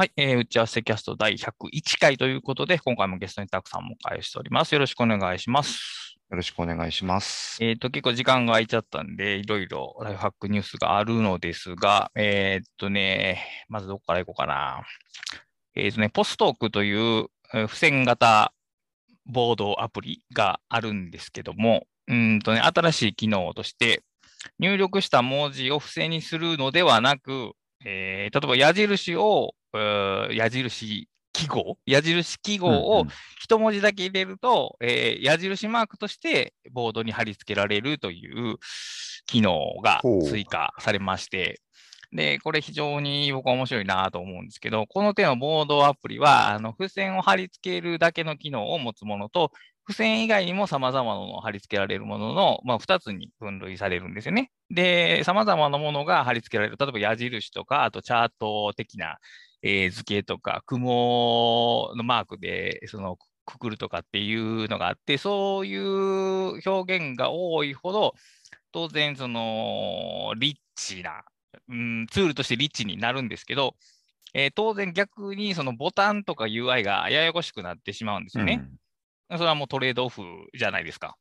はい、えー打ち合わせキャスト第101回ということで、今回もゲストにたくさんお迎えしております。よろしくお願いします。よろしくお願いします。えっ、と、結構時間が空いちゃったんで、いろいろライフハックニュースがあるのですが、えーっとね、まずどこから行こうかな。えーっとね、ポストークというえー付箋型ボードアプリがあるんですけども、うーんとね、新しい機能として、入力した文字を付箋にするのではなく、えー例えば矢印を、えー矢印記号？矢印記号をうん一文字だけ入れると、えー矢印マークとしてボードに貼り付けられるという機能が追加されまして、で、これ非常に僕は面白いなと思うんですけど、この手のボードアプリは、あの付箋を貼り付けるだけの機能を持つものと、付箋以外にも様々なものを貼り付けられるものの、まあ、2つに分類されるんですよね。で、様々なものが貼り付けられる。例えば矢印とか、あとチャート的な、えー図形とか、雲のマークで、そのくくるとかっていうのがあって、そういう表現が多いほど、当然、その、リッチな、うん、ツールとしてリッチになるんですけど、えー当然逆にそのボタンとか UI がややこしくなってしまうんですよね。それはもうトレードオフじゃないですか。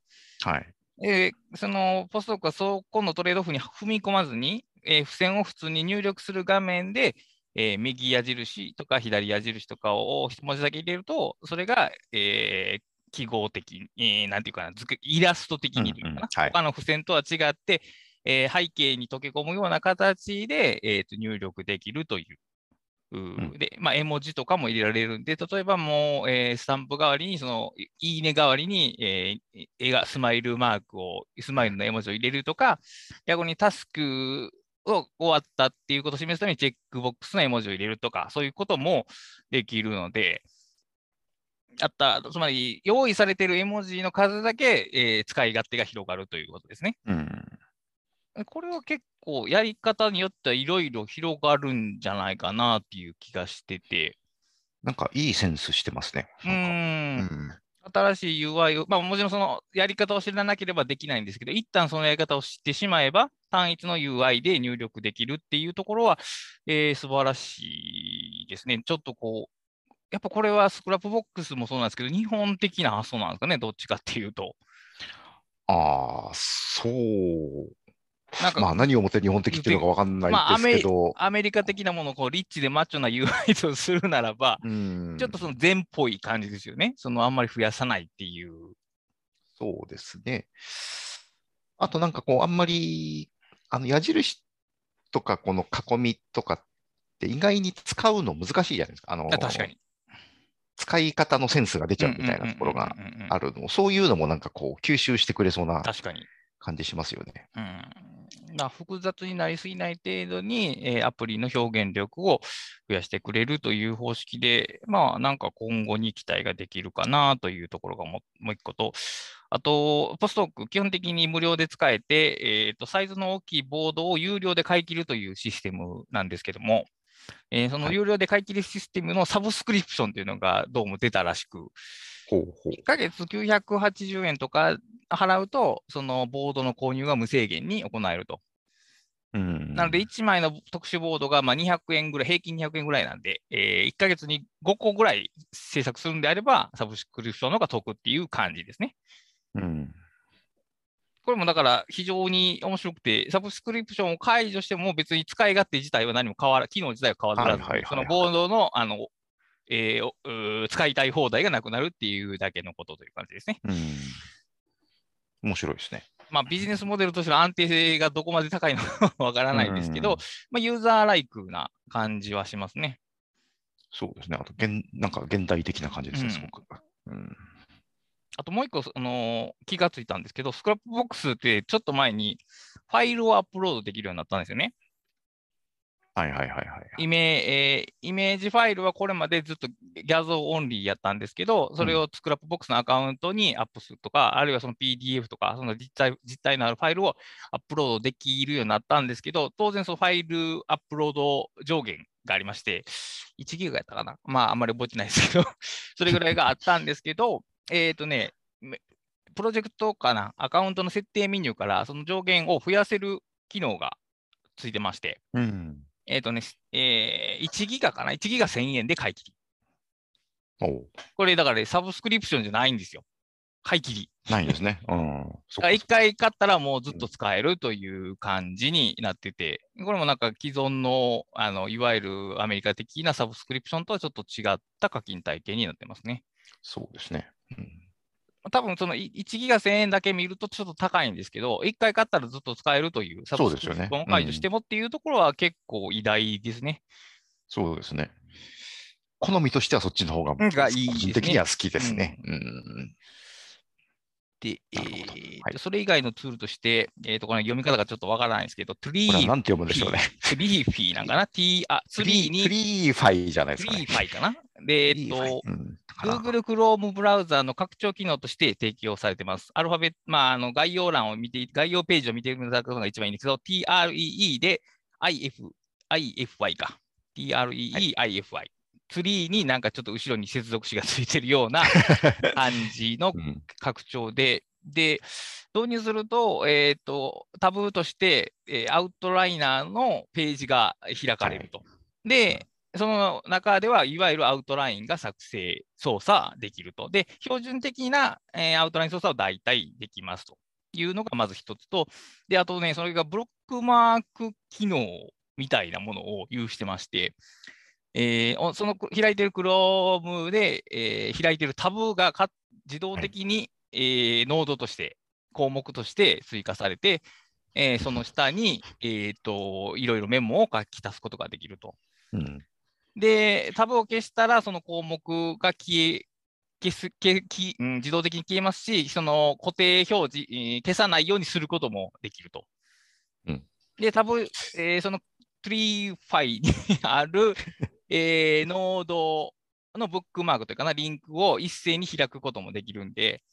うんはい。えーそのポストドクはそこのトレードオフに踏み込まずに、えー付箋を普通に入力する画面で、えー右矢印とか左矢印とかを一文字だけ入れると、それが、えー記号的に、えーなんていうかな、イラスト的にというかな、うんうんはい。他の付箋とは違って、えー背景に溶け込むような形で、えーと入力できるという。うーん。で、まあ、絵文字とかも入れられるんで、例えばもう、えースタンプ代わりに、その、いいいね代わりに、えー絵が、スマイルマークを、スマイルの絵文字を入れるとか、逆にタスクを終わったっていうことを示すためにチェックボックスの絵文字を入れるとか、そういうこともできるので、あった、つまり用意されている絵文字の数だけ、えー使い勝手が広がるということですね。うん。これは結構やり方によってはいろいろ広がるんじゃないかなっていう気がしてて、なんかいいセンスしてますね。うなんか新しい UI を、まあもちろんそのやり方を知らなければできないんですけど、一旦そのやり方を知ってしまえば、単一の UI で入力できるっていうところは、えー素晴らしいですね。ちょっとこう、やっぱこれはスクラップボックスもそうなんですけど、日本的な発想なんですかね、どっちかっていうと。ああ、そう。なんかまあ何をもって日本的っていうのかわかんないですけど、アメリカ的なものをこうリッチでマッチョな UI とするならば、うんちょっとその禅っぽい感じですよね。そのあんまり増やさないっていう。そうですね。あとなんかこう、あんまり、あの矢印とかこの囲みとかって意外に使うの難しいじゃないですか。あのあ確かに。使い方のセンスが出ちゃうみたいなところがあるの。そういうのもなんかこう、吸収してくれそうな確かに。感じしますよね。うんまあ複雑になりすぎない程度に、えーアプリの表現力を増やしてくれるという方式で、まあなんか今後に期待ができるかなというところがももう一個と、あと、ポストーク、基本的に無料で使えて、えーと、サイズの大きいボードを有料で買い切るというシステムなんですけども、えーそのはい。有料で買い切るシステムのサブスクリプションというのがどうも出たらしく、ほうほう。1ヶ月980円とか払うと、そのボードの購入が無制限に行えると。うんなので、1枚の特殊ボードがまあ200円ぐらい、平均200円ぐらいなんで、え1ヶ月に5個ぐらい制作するんであれば、サブスクリプションの方が得っていう感じですね。うん。これもだから非常に面白くて、サブスクリプションを解除しても別に使い勝手自体は何も変わら、機能自体は変わらず、そのボードのあの、えー使いたい放題がなくなるっていうだけのことという感じですね。うん。面白いですね。まあ、ビジネスモデルとしての安定性がどこまで高いのか わからないんですけど、うんまあ、ユーザーライクな感じはしますね。そうですね。あと、現なんか現代的な感じですね、うんすごく。うん。あともう一個、あのー気がついたんですけど、 Scrapbox ってちょっと前にファイルをアップロードできるようになったんですよね。はいはいはいはい。イメえーイメージファイルはこれまでずっと画像オンリーやったんですけど、それを Scrapbox のアカウントにアップするとか、あるいはその PDF とか、その実体実体のあるファイルをアップロードできるようになったんですけど、当然そのファイルアップロード上限がありまして、1ギガやったかな？まああんまり覚えてないですけど、それぐらいがあったんですけど、えっとね、めプロジェクトかな、アカウントの設定メニューからその上限を増やせる機能がついてまして、うん。えっ、とね、えー1ギガかな ?1 ギガ1000円で買い切り。これだから、ね、サブスクリプションじゃないんですよ。買い切り。ないんですね。うん。一回買ったらもうずっと使えるという感じになってて、これもなんか既存の、あの、いわゆるアメリカ的なサブスクリプションとはちょっと違った課金体系になってますね。そうですね。うん多分そのい1ギガ1000円だけ見るとちょっと高いんですけど、1回買ったらずっと使えるというサブスクリプショ解除してもっていうところは結構偉大ですね。そうですね。好みとしてはそっちの方が、うんがいい個人的には好きですね。うん。で、えーとはいそれ以外のツールとして、えーとこれ読み方がちょっとわからないんですけど、トリーこれは何て読むんでしょうね。トリーフィーなんかな ?t、あ、ツリーにトリーファイじゃないですか、ねトリー。ファイかな？で、えっと、Google Chrome ブラウザーの拡張機能として提供されてます。アルファベット、まあ、あの概要欄を見て、概要ページを見ていただくのが一番いいんですけど、TREE で IF、IFY か。TREE、IFY。ツリーになんかちょっと後ろに接続詞がついてるような 感じのうん拡張で、で、導入すると、えっ、と、タブとして、えーアウトライナーのページが開かれると。で、その中では、いわゆるアウトラインが作成、操作できると。で、標準的な、えーアウトライン操作を大体できますというのがまず一つと、で、あとね、それがブロックマーク機能みたいなものを有してまして、えーおその開いてる Chrome で、えー開いてるタブがか自動的に、えーノードとして、項目として追加されて、えーその下に、えーといろいろメモを書き足すことができると。うんで、タブを消したら、その項目が消え、消す消消うん、自動的に消えますし、その固定表示、えー消さないようにすることもできると。うんで、タブ、えーその Tree ファイに ある、えーノードのブックマークというかな、リンクを一斉に開くこともできるんで、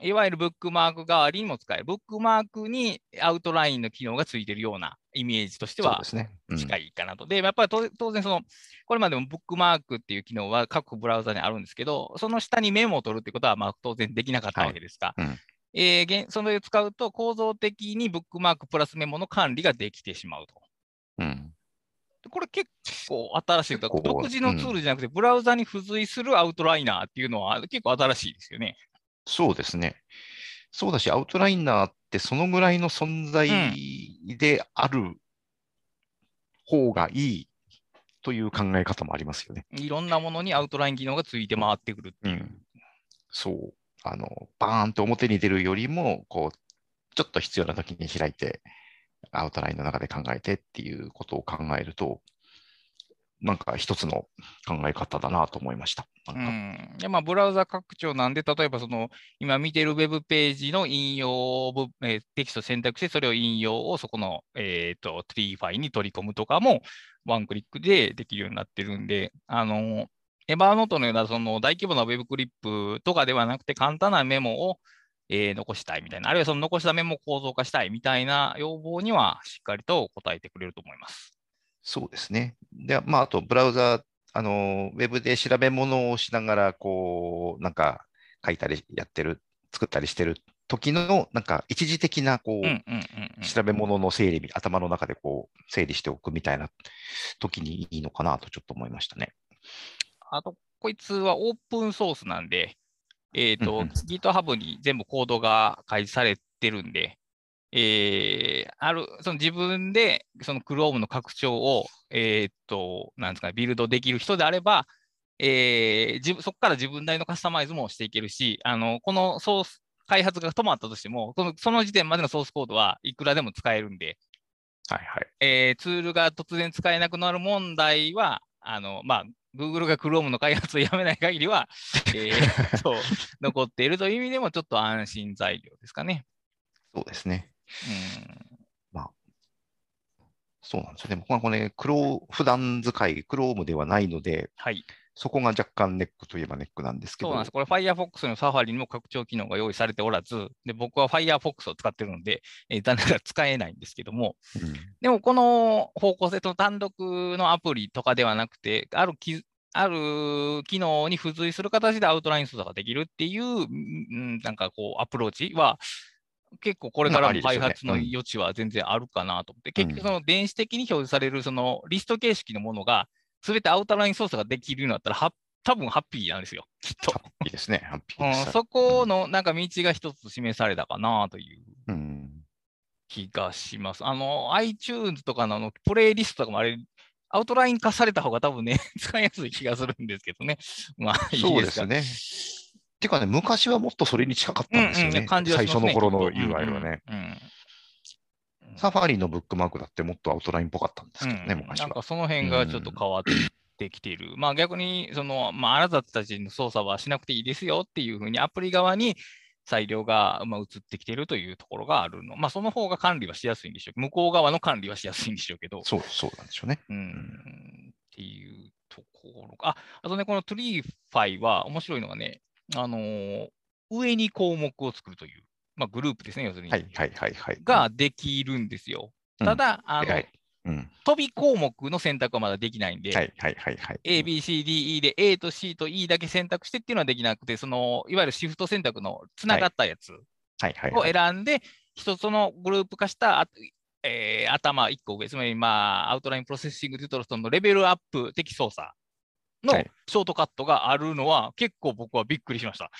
いわゆるブックマーク代わりにも使える。ブックマークにアウトラインの機能がついているようなイメージとしては近いかなと。で、やっぱり当当然その、これまでもブックマークっていう機能は各ブラウザにあるんですけど、その下にメモを取るってことはまあ当然できなかったわけですが、はいうんえー現それを使うと構造的にブックマークプラスメモの管理ができてしまうと。うんこれ結構新しい独自のツールじゃなくて、ブラウザに付随するアウトライナーっていうのは結構新しいですよね。そうですね。そうだし、アウトライナーってそのぐらいの存在である方がいいという考え方もありますよね。いろんなものにアウトライン機能がついて回ってくるっていう。そう。あの、バーンと表に出るよりも、こう、ちょっと必要な時に開いて、アウトラインの中で考えてっていうことを考えると、なんか一つの考え方だなと思いました。んうん、でまあ、ブラウザ拡張なんで、例えばその今見てるウェブページの引用部、えーテキスト選択して、それを引用をそこの、えー、と t ファイに取り込むとかも、ワンクリックでできるようになってるんで、あのエバーノートのようなその大規模なウェブクリップとかではなくて、簡単なメモを、えー残したいみたいな、あるいはその残したメモを構造化したいみたいな要望にはしっかりと答えてくれると思います。そうですね。で、まあ、あと、ブラウザ、あの、ウェブで調べ物をしながら、こう、なんか、書いたりやってる、作ったりしてる時の、なんか、一時的な、こう、うんうんうんうん調べ物の整理、頭の中でこう、整理しておくみたいな時にいいのかなとちょっと思いましたね。あと、こいつはオープンソースなんで、えっ、と、うんうん GitHub に全部コードが開示されてるんで、えーある、その自分でその Chrome の拡張を、えっ、と、なんですかね、ビルドできる人であれば、えー自分そこから自分なりのカスタマイズもしていけるし、あの、このソース、開発が止まったとしても、そのその時点までのソースコードはいくらでも使えるんで、はいはい。えーツールが突然使えなくなる問題は、あの、まあ、Google が Chrome の開発をやめない限りは、えーそう、残っているという意味でもちょっと安心材料ですかね。そうですね。うん、そうなんですよね。僕はこれ、クロ普段使い、Chrome ではないので、はい。そこが若干ネックといえばネックなんですけど、そうなんです。これ Firefox の Safari にも拡張機能が用意されておらず、で僕は Firefox を使ってるので、えー残念ながら使えないんですけども、うんでもこの方向性と単独のアプリとかではなくて、あるきある機能に付随する形でアウトライン操作ができるっていう、うんなんかこう、アプローチは、結構これからも開発の余地は全然あるかなと思って、結局その電子的に表示されるそのリスト形式のものが、すべてアウトライン操作ができるようになったら、は多分ハッピーなんですよ、きっと。ハッピーですね。ハッピうんーです。そこのなんか道が一つ示されたかなといううん。気がします。あの、iTunes とかのあのプレイリストとかもあれ、アウトライン化された方が多分ね、使いやすい気がするんですけどね。まあ、いいそうですね。てかね、昔はもっとそれに近かったんですよね。うんうん感じは最初の頃の UI はね。うんうんサファリのブックマークだってもっとアウトラインっぽかったんですけどね、うん昔は。なんかその辺がちょっと変わってきている。まあ逆に、その、まああなたたちの操作はしなくていいですよっていうふうにアプリ側に裁量が、まあ、移ってきているというところがあるの。まあその方が管理はしやすいんでしょう。向こう側の管理はしやすいんでしょうけど。そう、そうなんでしょうね。うん、っていうところか。あ、あとね、この Treefy は面白いのがね、あのー上に項目を作るという、まあグループですね、要するに。はいはいはいはい。ができるんですよ。うんただ、あの、はいうん。飛び項目の選択はまだできないんで、はいはいはいはい。A、B、C、D、E で A と C と E だけ選択してっていうのはできなくて、そのいわゆるシフト選択のつながったやつをはい。選んで、一つのグループ化した、あえー頭1個上、つまり、まあ、アウトラインプロセッシングで言うと、そのレベルアップ的操作のはいショートカットがあるのは、結構僕はびっくりしました。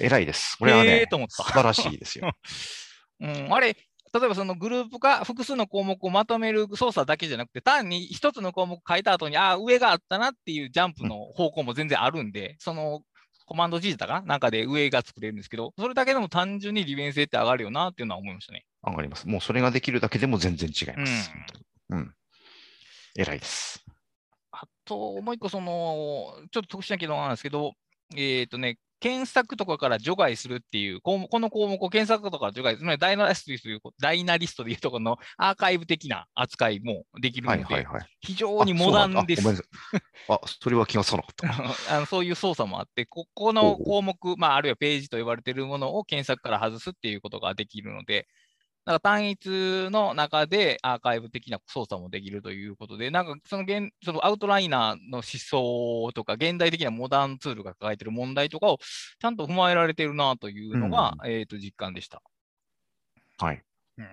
偉いです。これはへねーと思った素晴らしいですよ。うん、あれ、例えばそのグループ化、複数の項目をまとめる操作だけじゃなくて、単に一つの項目書いた後に、ああ、上があったなっていうジャンプの方向も全然あるんで、そのコマンド G だかななんかで上が作れるんですけど、それだけでも単純に利便性って上がるよなっていうのは思いましたね。わかります。もうそれができるだけでも全然違います。うんうん。偉いです。あと、もう一個、その、ちょっと特殊な機能なんですけど、えっ、とね、検索とかから除外するっていう、この項目を検索とか除外する、ダイナリストというダイナリストでいうところのアーカイブ的な扱いもできるので、はいはいはい。非常にモダンです。あ、それは気がつかなかった。あのそういう操作もあって、ここの項目、まあ、あるいはページと言われているものを検索から外すっていうことができるので、だから単一の中でアーカイブ的な操作もできるということで、なんかその現そのアウトライナーの思想とか、現代的なモダンツールが抱えている問題とかをちゃんと踏まえられているなというのが、えー、と実感でした。はい。うん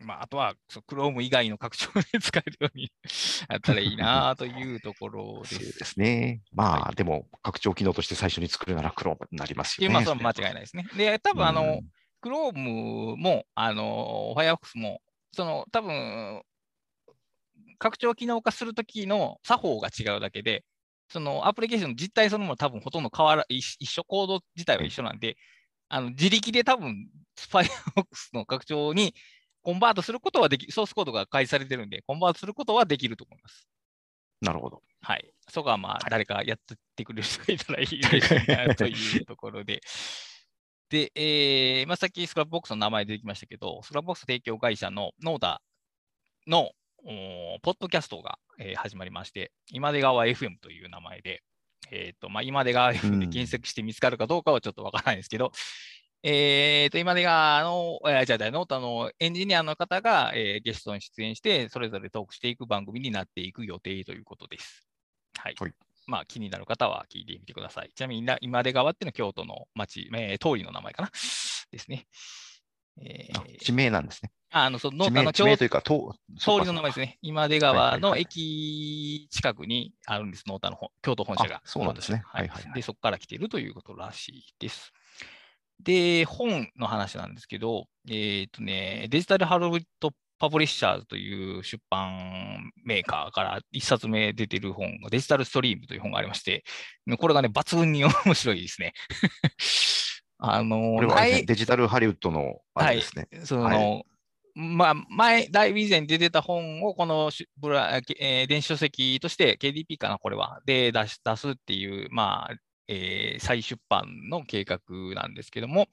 まあ、あとは、そう Chrome 以外の拡張で使えるように やったらいいなというところで。そうですすね。まあ、はでも、拡張機能として最初に作るなら Chrome になりますよね。まあ、それは間違いないですね。で、多分あの、うん Chrome も、あの、Firefox も、その、多分拡張機能化するときの作法が違うだけで、そのアプリケーションの実態そのもの多分ほとんど変わら一一緒、コード自体は一緒なんで、あの自力で多分 Firefox の拡張にコンバートすることはでき、ソースコードが開示されてるんで、コンバートすることはできると思います。なるほど。はい。そこはまあ、はい誰かやってくれる人がいたらいいな というところで。で、えーまあ、さっき Scrapbox の名前出てきましたけど、 Scrapbox 提供会社の Nota のポッドキャストが、えー始まりまして、今出川 FM という名前で、えーとまあ、今出川 FM で検索して見つかるかどうかはちょっとわからないですけど、えーと今出川の、えーじゃあじゃあ Nota のエンジニアの方が、えーゲストに出演して、それぞれトークしていく番組になっていく予定ということです。はい。はいまあ、気になる方は聞いてみてください。ちなみにな、今出川っていうのは京都の町、えー通りの名前かな？ですね。えーあ地名なんですね。ああの、その地名というか、と通りの名前ですね。ね。今出川の駅近くにあるんです、ノータの本京都本社があ。そうなんですねははいはいはいで、そこから来ているということらしいです。で、本の話なんですけど、えっ、とね、デジタルハロウィットパブリッシャーズという出版メーカーから一冊目出てる本がデジタルストリームという本がありまして、これがね、抜群に面白いですね。あのねデジタルハリウッドのあれですね。その、はまあ、前、だいぶ以前に出てた本を、このしブラ、えー電子書籍として KDP かな、これは、で出し出すっていう、まあ、えー再出版の計画なんですけども、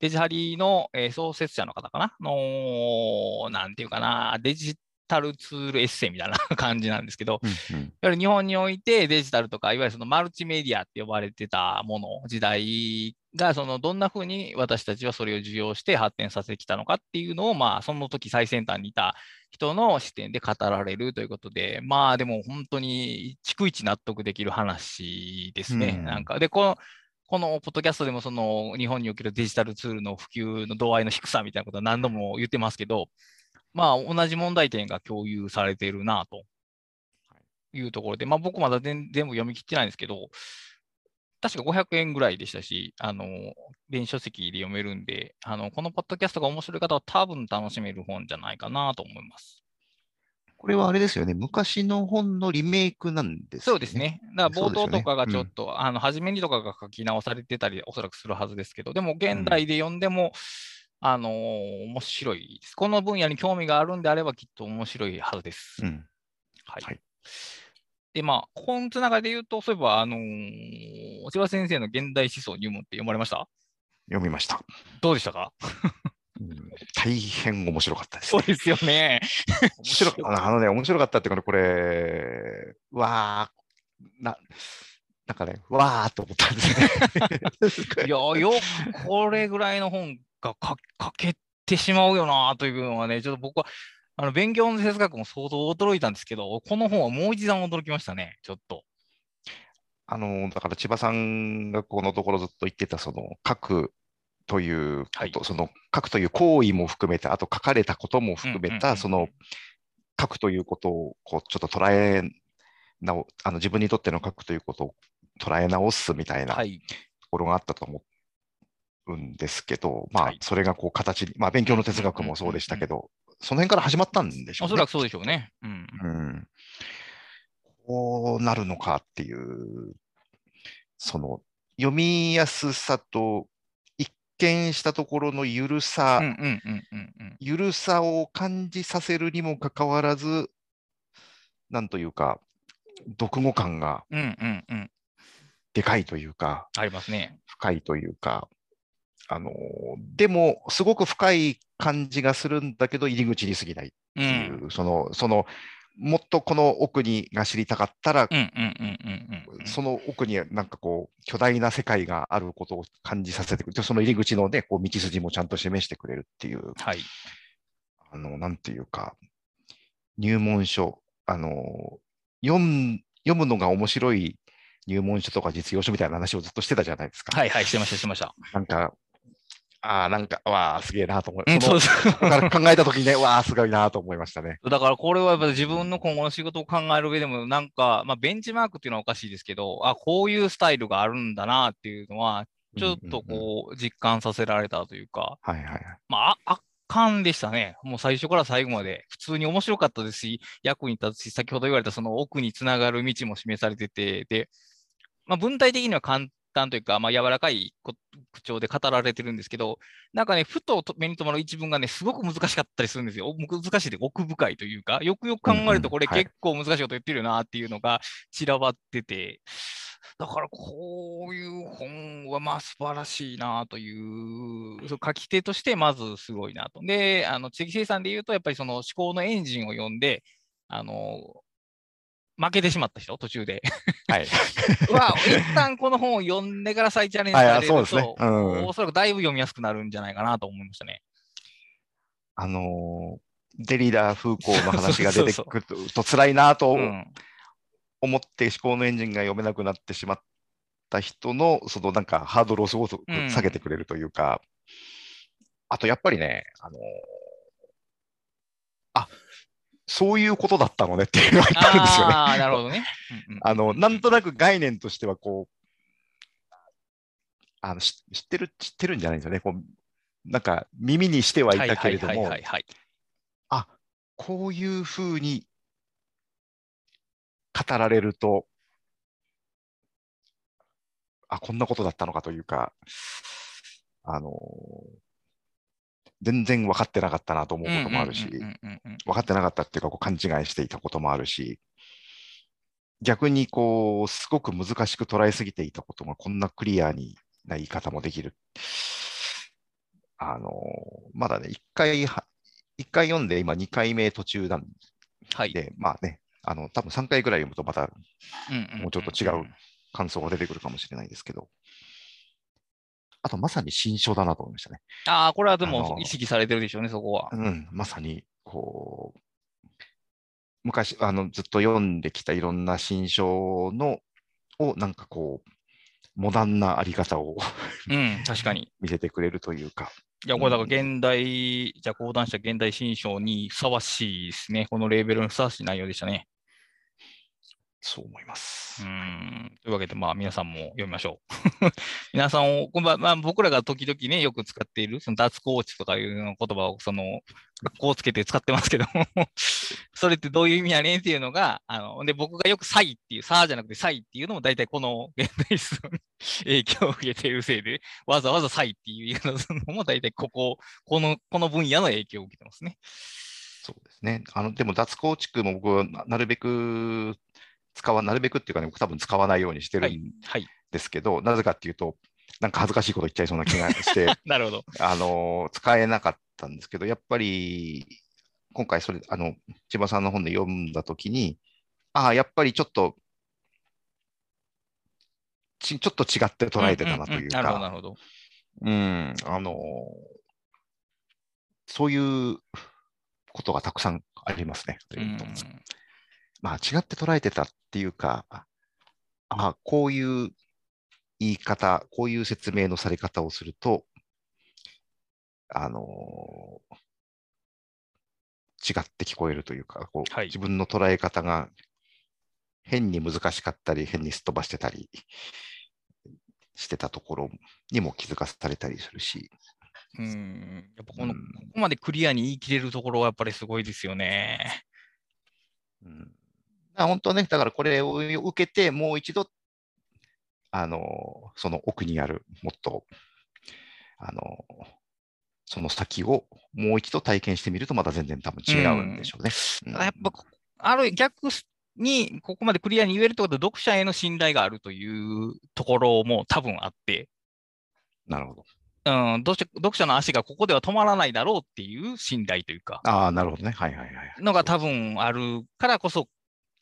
デジハリの、えー創設者の方かな、の、なんていうかな、デジタルツールエッセイみたいな感じなんですけど、うんうんいわゆる日本においてデジタルとか、いわゆるそのマルチメディアって呼ばれてたもの、時代が、そのどんなふうに私たちはそれを受容して発展させてきたのかっていうのを、まあ、その時最先端にいた人の視点で語られるということで、まあ、でも本当に逐一納得できる話ですね。うんなんか、で、この、このポッドキャストでもその日本におけるデジタルツールの普及の度合いの低さみたいなことは何度も言ってますけど、まあ、同じ問題点が共有されているなというところで、まあ、僕まだ全全部読み切ってないんですけど、確か500円ぐらいでしたし、あの、電子書籍で読めるんで、あの、このポッドキャストが面白い方は多分楽しめる本じゃないかなと思います。これはあれですよね、昔の本のリメイクなんですね。そうです。ね。だから冒頭とかがちょっそうと、あの、初めにとかが書き直されてたり、おそらくするはずですけど、でも現代で読んでも、あのー面白いです。この分野に興味があるんであれば、きっと面白いはずです。うん。はい。はいで、まあ、本つながりで言うと、そういえば、あのー、千葉先生の現代思想入門って読まれました？読みました。どうでしたか？うん大変面白かったです、そうですよね。面白かった。あのね、面白かったっていうかね、これ、わー、な、なんかね、わーっと思ったんですね。いや、よくこれぐらいの本がか書けてしまうよなというのはね、ちょっと僕は、あの勉強の哲学も相当驚いたんですけど、この本はもう一段驚きましたね、ちょっと。あの、だから千葉さんがこのところずっと言ってた、その書くということ、はいその書くという行為も含めて、あと書かれたことも含めた、その書くということをこうちょっと捉え直、あの自分にとっての書くということを捉え直すみたいなとはい。ころがあったと思うんですけど、まあはい、それがこう形に、まあ、勉強の哲学もそうでしたけど、その辺から始まったんでしょうね。おそらくそうでしょうね。うん。うん、こうなるのかっていう、その読みやすさと一見したところのゆるさ。ゆるさを感じさせるにもかかわらず、なんというか、読語感が。でかいというか、ありますね。深いというか、あのでも、すごく深い感じがするんだけど、入り口に過ぎないってうん。いう、その、その、もっとこの奥にが知りたかったらう、んうんうんうんうん。その奥になんかこう、巨大な世界があることを感じさせてくれて、その入り口のね、こう道筋もちゃんと示してくれるっていう、はい。あの、なんていうか、入門書、あの、読む、読むのが面白い入門書とか実用書みたいな話をずっとしてたじゃないですか。はいはい、してました、してました。なんか、ああ、なんか、わあ、すげえなと思い、うん、そのそうそう。から考えたときにね、わあ、すごいなと思いましたね。だからこれはやっぱり自分の今後の仕事を考える上でも、なんか、まあ、ベンチマークっていうのはおかしいですけど、あ、こういうスタイルがあるんだなっていうのは、ちょっとうんうんうんこう、実感させられたというか、はいはいはい。まあ、あ圧巻でしたね。もう最初から最後まで。普通に面白かったですし、役に立つし、先ほど言われたその奥につながる道も示されてて、で、まあ、文体的には簡単というか、まあ、柔らかいこ口調で語られてるんですけど、なんかね、ふとと目に留まる一文がね、すごく難しかったりするんですよ。お難しいで奥深いというか、よくよく考えると、これ結構難しいこと言ってるよなっていうのが散らばってて、だからこういう本はまあ素晴らしいなという、そう書き手としてまずすごいなと。で、あの知的生産で言うと、やっぱりその思考のエンジンを読んで、あの負けてしまった人、途中で。はい。は、一旦この本を読んでから再チャレンジされると、はいそうですねうんおそらくだいぶ読みやすくなるんじゃないかなと思いましたね。あのーデリダー・フーコーの話が出てそうくると辛いなとうん。思って思考のエンジンが読めなくなってしまった人の、そのなんかハードルをすごくうん下げてくれるというか、あとやっぱりね、あのーあ、そういうことだったのねっていうのがあるんですよね。ああ、なるほどね。うんうんあの、なんとなく概念としてはこう、あの、し知ってる、知ってるんじゃないんですよね。こう、なんか耳にしてはいたけれどもはいはいはい、はい。こういうふうに語られると、あ、こんなことだったのかというか、あの全然分かってなかったなと思うこともあるし、分かってなかったっていうか、こう勘違いしていたこともあるし、逆にこう、すごく難しく捉えすぎていたことも、こんなクリアにな言い方もできる。あの、まだね、一回は、一回読んで、今2回目途中なんはい。で、まあね、あの、多分3回ぐらい読むとまたもうちょっと違う感想が出てくるかもしれないですけど、あとまさに新書だなと思いましたね。ああ、これはでも意識されてるでしょうね、そこは。うん、まさに、こう、昔、あの、ずっと読んできたいろんな新書の、をなんかこう、モダンなあり方をうん、確かに。見せてくれるというか。いや、これだから現代、じゃあ講談社現代新書にふさわしいですね。このレーベルにふさわしい内容でしたね。そう思います。うん。というわけで、まあ、皆さんも読みましょう。皆さんを、こんばんまあ、僕らが時々ね、よく使っている、その脱コーチとかいう言葉を、その、学校をつけて使ってますけども、それってどういう意味やねんっていうのが、あの、で、僕がよくサイっていう、サーじゃなくてサイっていうのも、大体この現代思想に影響を受けているせいで、わざわざサイっていう言い方するのも、大体ここ、この、この分野の影響を受けてますね。そうですね。あの、でも脱構築も僕はななるべく使わ、なるべくっていうかね、僕多分使わないようにしてるんはい。ですけど、なぜかっていうと、なんか恥ずかしいこと言っちゃいそうな気が して、なるほど。あの、使えなかったんですけど、やっぱり、今回それ、あの、千葉さんの本で読んだときに、ああ、やっぱりちょっと、ち、ちょっと違って捉えてたなというんんんなるほど、なか、るほど。うん、あの、そういうことがたくさんありますね。うんまあ、違って捉えてたっていうか、あこういう言い方、こういう説明のされ方をすると、あの違って聞こえるというか、こうはい。自分の捉え方が変に難しかったり、変にすっ飛ばしてたりしてたところにも気づかされたりするし、うん。やっぱこの、うん。ここまでクリアに言い切れるところはやっぱりすごいですよね。うんあ本当ね、だからこれを受けて、もう一度、あの、その奥にある、もっと、あの、その先をもう一度体験してみると、また全然多分違うんでしょうね。うんやっぱこ、ある逆に、ここまでクリアに言えるってことは、読者への信頼があるというところも多分あって、なるほど。うん、読者読者の足がここでは止まらないだろうっていう信頼というか、ああ、なるほどね。はいはいはい。のが多分あるからこそ、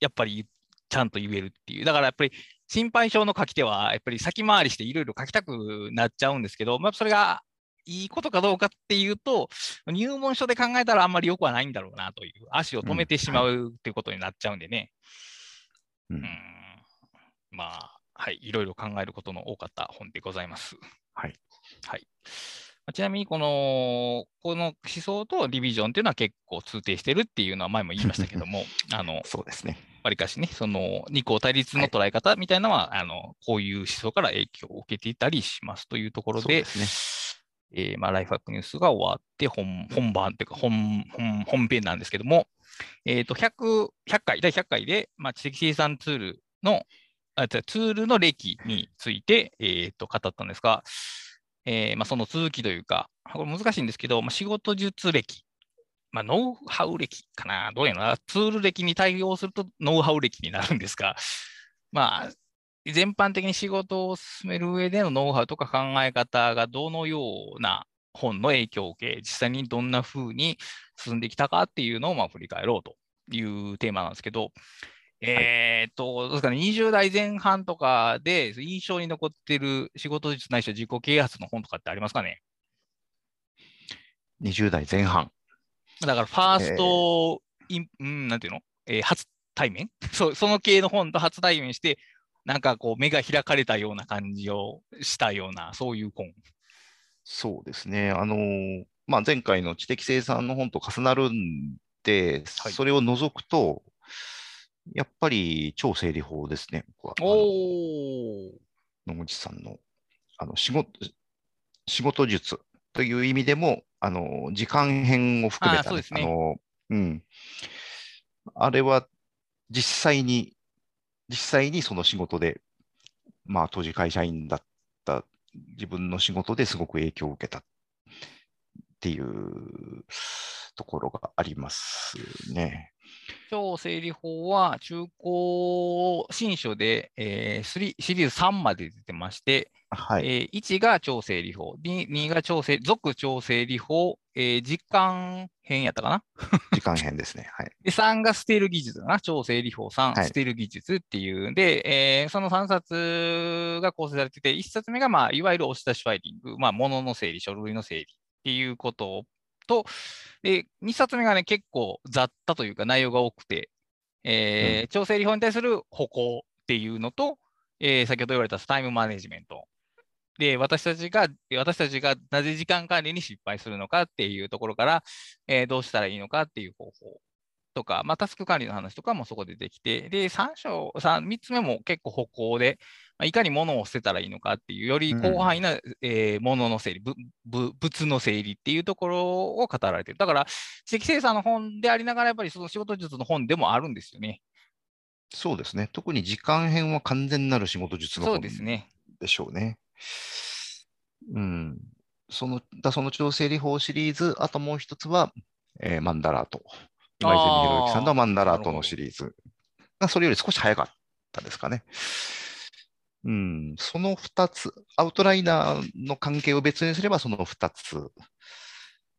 やっぱりちゃんと言えるっていう。だからやっぱり心配性の書き手は、やっぱり先回りしていろいろ書きたくなっちゃうんですけど、まあ、それがいいことかどうかっていうと、入門書で考えたらあんまり良くはないんだろうなという、足を止めてしまうっていうことになっちゃうんでね。うんうんまあ、はい、いろいろ考えることの多かった本でございます。はい。はい。まあちなみに、この、この思想とリビジョンっていうのは結構通底してるっていうのは前も言いましたけども、あの、そうですね。わりかしね、その二項対立の捉え方みたいなのは、あの、こういう思想から影響を受けていたりしますというところで、そうですえーまあ、ライフハックニュースが終わって本、本番っていうか本、本、本編なんですけども、えっ、と、100、100回、第100回で、まあ、知的生産ツールの、あツールの歴について、えっ、と、語ったんですが、えーまあ、その続きというか、これ難しいんですけど、まあ、仕事術歴、まあ、ノウハウ歴かな、どうやらな、ツール歴に対応するとノウハウ歴になるんですが、まあ、全般的に仕事を進める上でのノウハウとか考え方がどのような本の影響を受け、実際にどんな風に進んできたかっていうのをまあ振り返ろうというテーマなんですけど、えーっと、どうですかね、20代前半とかで印象に残ってる仕事術ないしは自己啓発の本とかってありますかね？20代前半。だから、ファースト、インうん、なんていうの、えー初対面？そうその系の本と初対面して、なんかこう、目が開かれたような感じをしたような、そういう本。そうですね。あのーまあ、前回の知的生産の本と重なるんで、はいそれを除くと、やっぱり超整理法ですね。僕はあのおー。野口さんのあの仕事仕事術という意味でも、あの時間編を含めた、あねあのうん、あれは実際に、実際にその仕事で、まあ、当時会社員だった自分の仕事ですごく影響を受けたっていうところがありますね。超整理法は中高新書で、えー、3シリーズ3まで出てまして、はい。えー1が超整理法、2, 2が超整続超整理法、えー実感編やったかな？時間編ですね。はい。で、3が捨てる技術だな。超整理法3、はい捨てる技術っていう。で、えーその3冊が構成されてて、1冊目が、まあ、いわゆる押し出しファイリング、まあ、物の整理、書類の整理っていうことと、で、2冊目がね、結構雑多というか内容が多くて、えー超整理法に対する歩行っていうのと、えー先ほど言われたタイムマネジメント。で、私たちが、私たちがなぜ時間管理に失敗するのかっていうところから、えーどうしたらいいのかっていう方法とか、まあ、タスク管理の話とかもそこでできて、で、3章、三3つ目も結構歩行で、まあいかに物を捨てたらいいのかっていう、より広範囲な、えー物の整理、ぶぶ物の整理っていうところを語られてる。だから、知的生産の本でありながら、やっぱりその仕事術の本でもあるんですよね。そうですね。特に時間編は完全なる仕事術の本ですね。でしょうね。うん。その、だその調整理法シリーズ、あともう一つは、えーマンダラート。今泉博之さんのマンダラートのシリーズが、それより少し早かったですかね。うん、その2つ、アウトライナーの関係を別にすればその2つ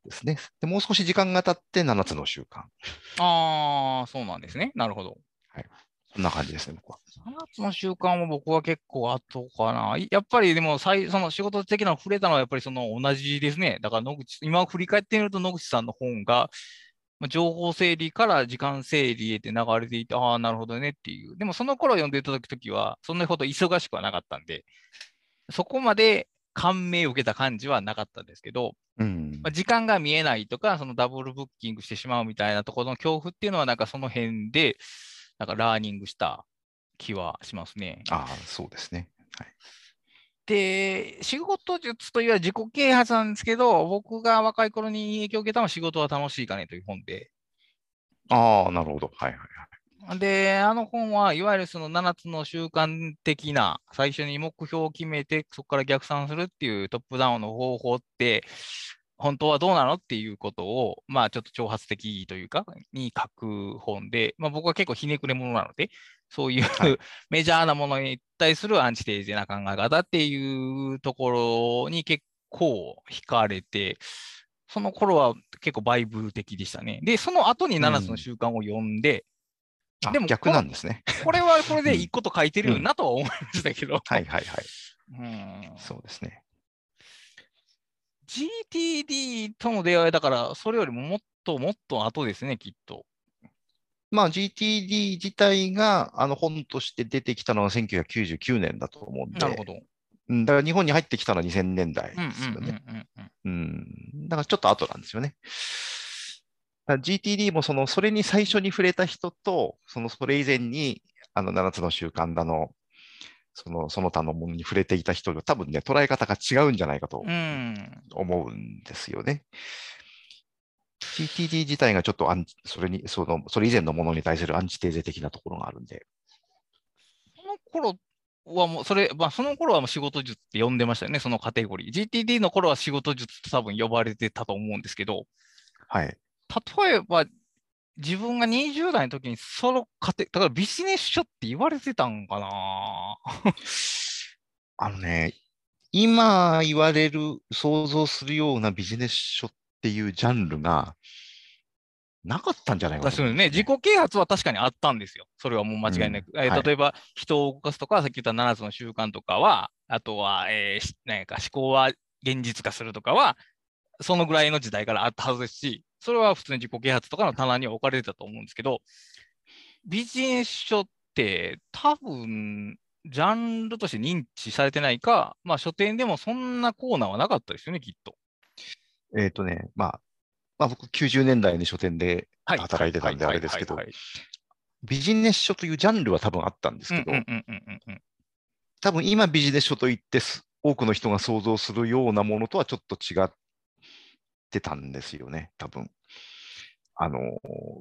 ですね。でもう少し時間が経って7つの習慣。ああ、そうなんですね。なるほど。そんな感じですね、僕は。7つの習慣も僕は結構後かな。いやっぱりでも最、その仕事的なの触れたのはやっぱりその同じですね。だから野口、今振り返ってみると野口さんの本が、まあ情報整理から時間整理へって流れていて、ああ、なるほどねっていう。でもその頃読んでいただくときは、そんなほど忙しくはなかったんで、そこまで感銘を受けた感じはなかったんですけど、うんまあ、時間が見えないとか、そのダブルブッキングしてしまうみたいなところの恐怖っていうのは、なんかその辺で、なんかラーニングした気はしますね。ああ、そうですね。はい。で、仕事術というよりは自己啓発なんですけど、僕が若い頃に影響を受けたのは仕事は楽しいかねという本で、ああ、なるほど。はいはいはい。で、あの本はいわゆるその7つの習慣的な、最初に目標を決めて、そこから逆算するっていうトップダウンの方法って、本当はどうなの？っていうことを、まあちょっと挑発的というか、に書く本で、まあ僕は結構ひねくれ者なので、そういう、はい メジャーなものに対するアンチテーゼな考え方っていうところに結構惹かれて、その頃は結構バイブル的でしたね。で、その後に7つの習慣を読んで、あでも逆なんですね。これはこれで いいこと書いてるなとは思いましたけど。はいはいはい。うんそうですね。GTD との出会いだから、それよりももっともっと後ですね、きっと。まあ GTD 自体があの本として出てきたのは1999年だと思うんで、なるほど。うんだから日本に入ってきたのは2000年代ですようんね。うん。だからちょっと後なんですよね。GTD もその、それに最初に触れた人と、そのそれ以前にあの7つの習慣だの、そのその他のものに触れていた人が多分ね、捉え方が違うんじゃないかとうん。思うんですよね。GTD 自体がちょっとアンチそれに、その、それ以前のものに対するアンチテーゼ的なところがあるんで。その頃はもう、それ、まあ、その頃はもう仕事術って呼んでましたよね、そのカテゴリー。GTD の頃は仕事術と多分呼ばれてたと思うんですけど、はい。例えば、自分が20代の時にそのカテ、だからビジネス書って言われてたんかな。あのね、今言われる、想像するようなビジネス書っていうジャンルがなかったんじゃないかと確かにね、思うんです自己啓発は確かにあったんですよ。それはもう間違いなく。えーはい。例えば、人を動かすとか、さっき言った7つの習慣とかは、あとは、えーしなんか思考は現実化するとかは、そのぐらいの時代からあったはずですし、それは普通に自己啓発とかの棚には置かれてたと思うんですけど、ビジネス書って多分、ジャンルとして認知されてないか、まあ書店でもそんなコーナーはなかったですよね、きっと。えっ、とね、まあ、まあ、僕90年代に書店ではい働いてたんではあれですけどビジネス書というジャンルは多分あったんですけど、多分今ビジネス書といってす多くの人が想像するようなものとはちょっと違ってたんですよね、多分。あの、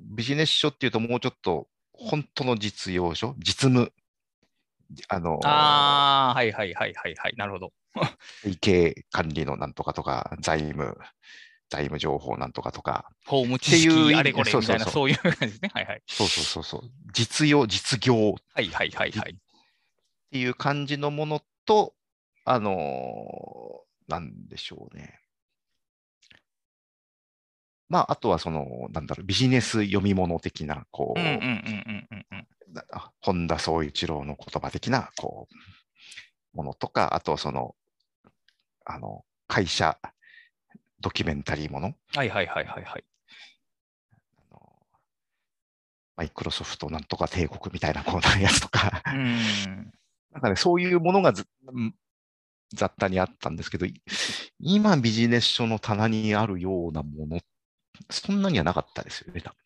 ビジネス書っていうともうちょっと本当の実用書、実務、あの、ああ、はいはいはいはいはい。なるほど。会計管理のなんとかとか、財務、財務情報なんとかとか、法務知識あれこれみたいな、そういう感じですね。はいはい。そうそうそうそう、実用、実業はいはいはいはい。っていう感じのものと、あのーなんでしょうね。まあ、あとはその、なんだろう、ビジネス読み物的な、こう、本田宗一郎の言葉的な、こう、ものとか、あとその、あの、会社ドキュメンタリーもの、はいはいはいはいはい。あのマイクロソフトなんとか帝国みたいなこうなやつとか、うん。なんかね、そういうものが雑多にあったんですけど、い今ビジネス書の棚にあるようなもの、そんなにはなかったですよね、多分。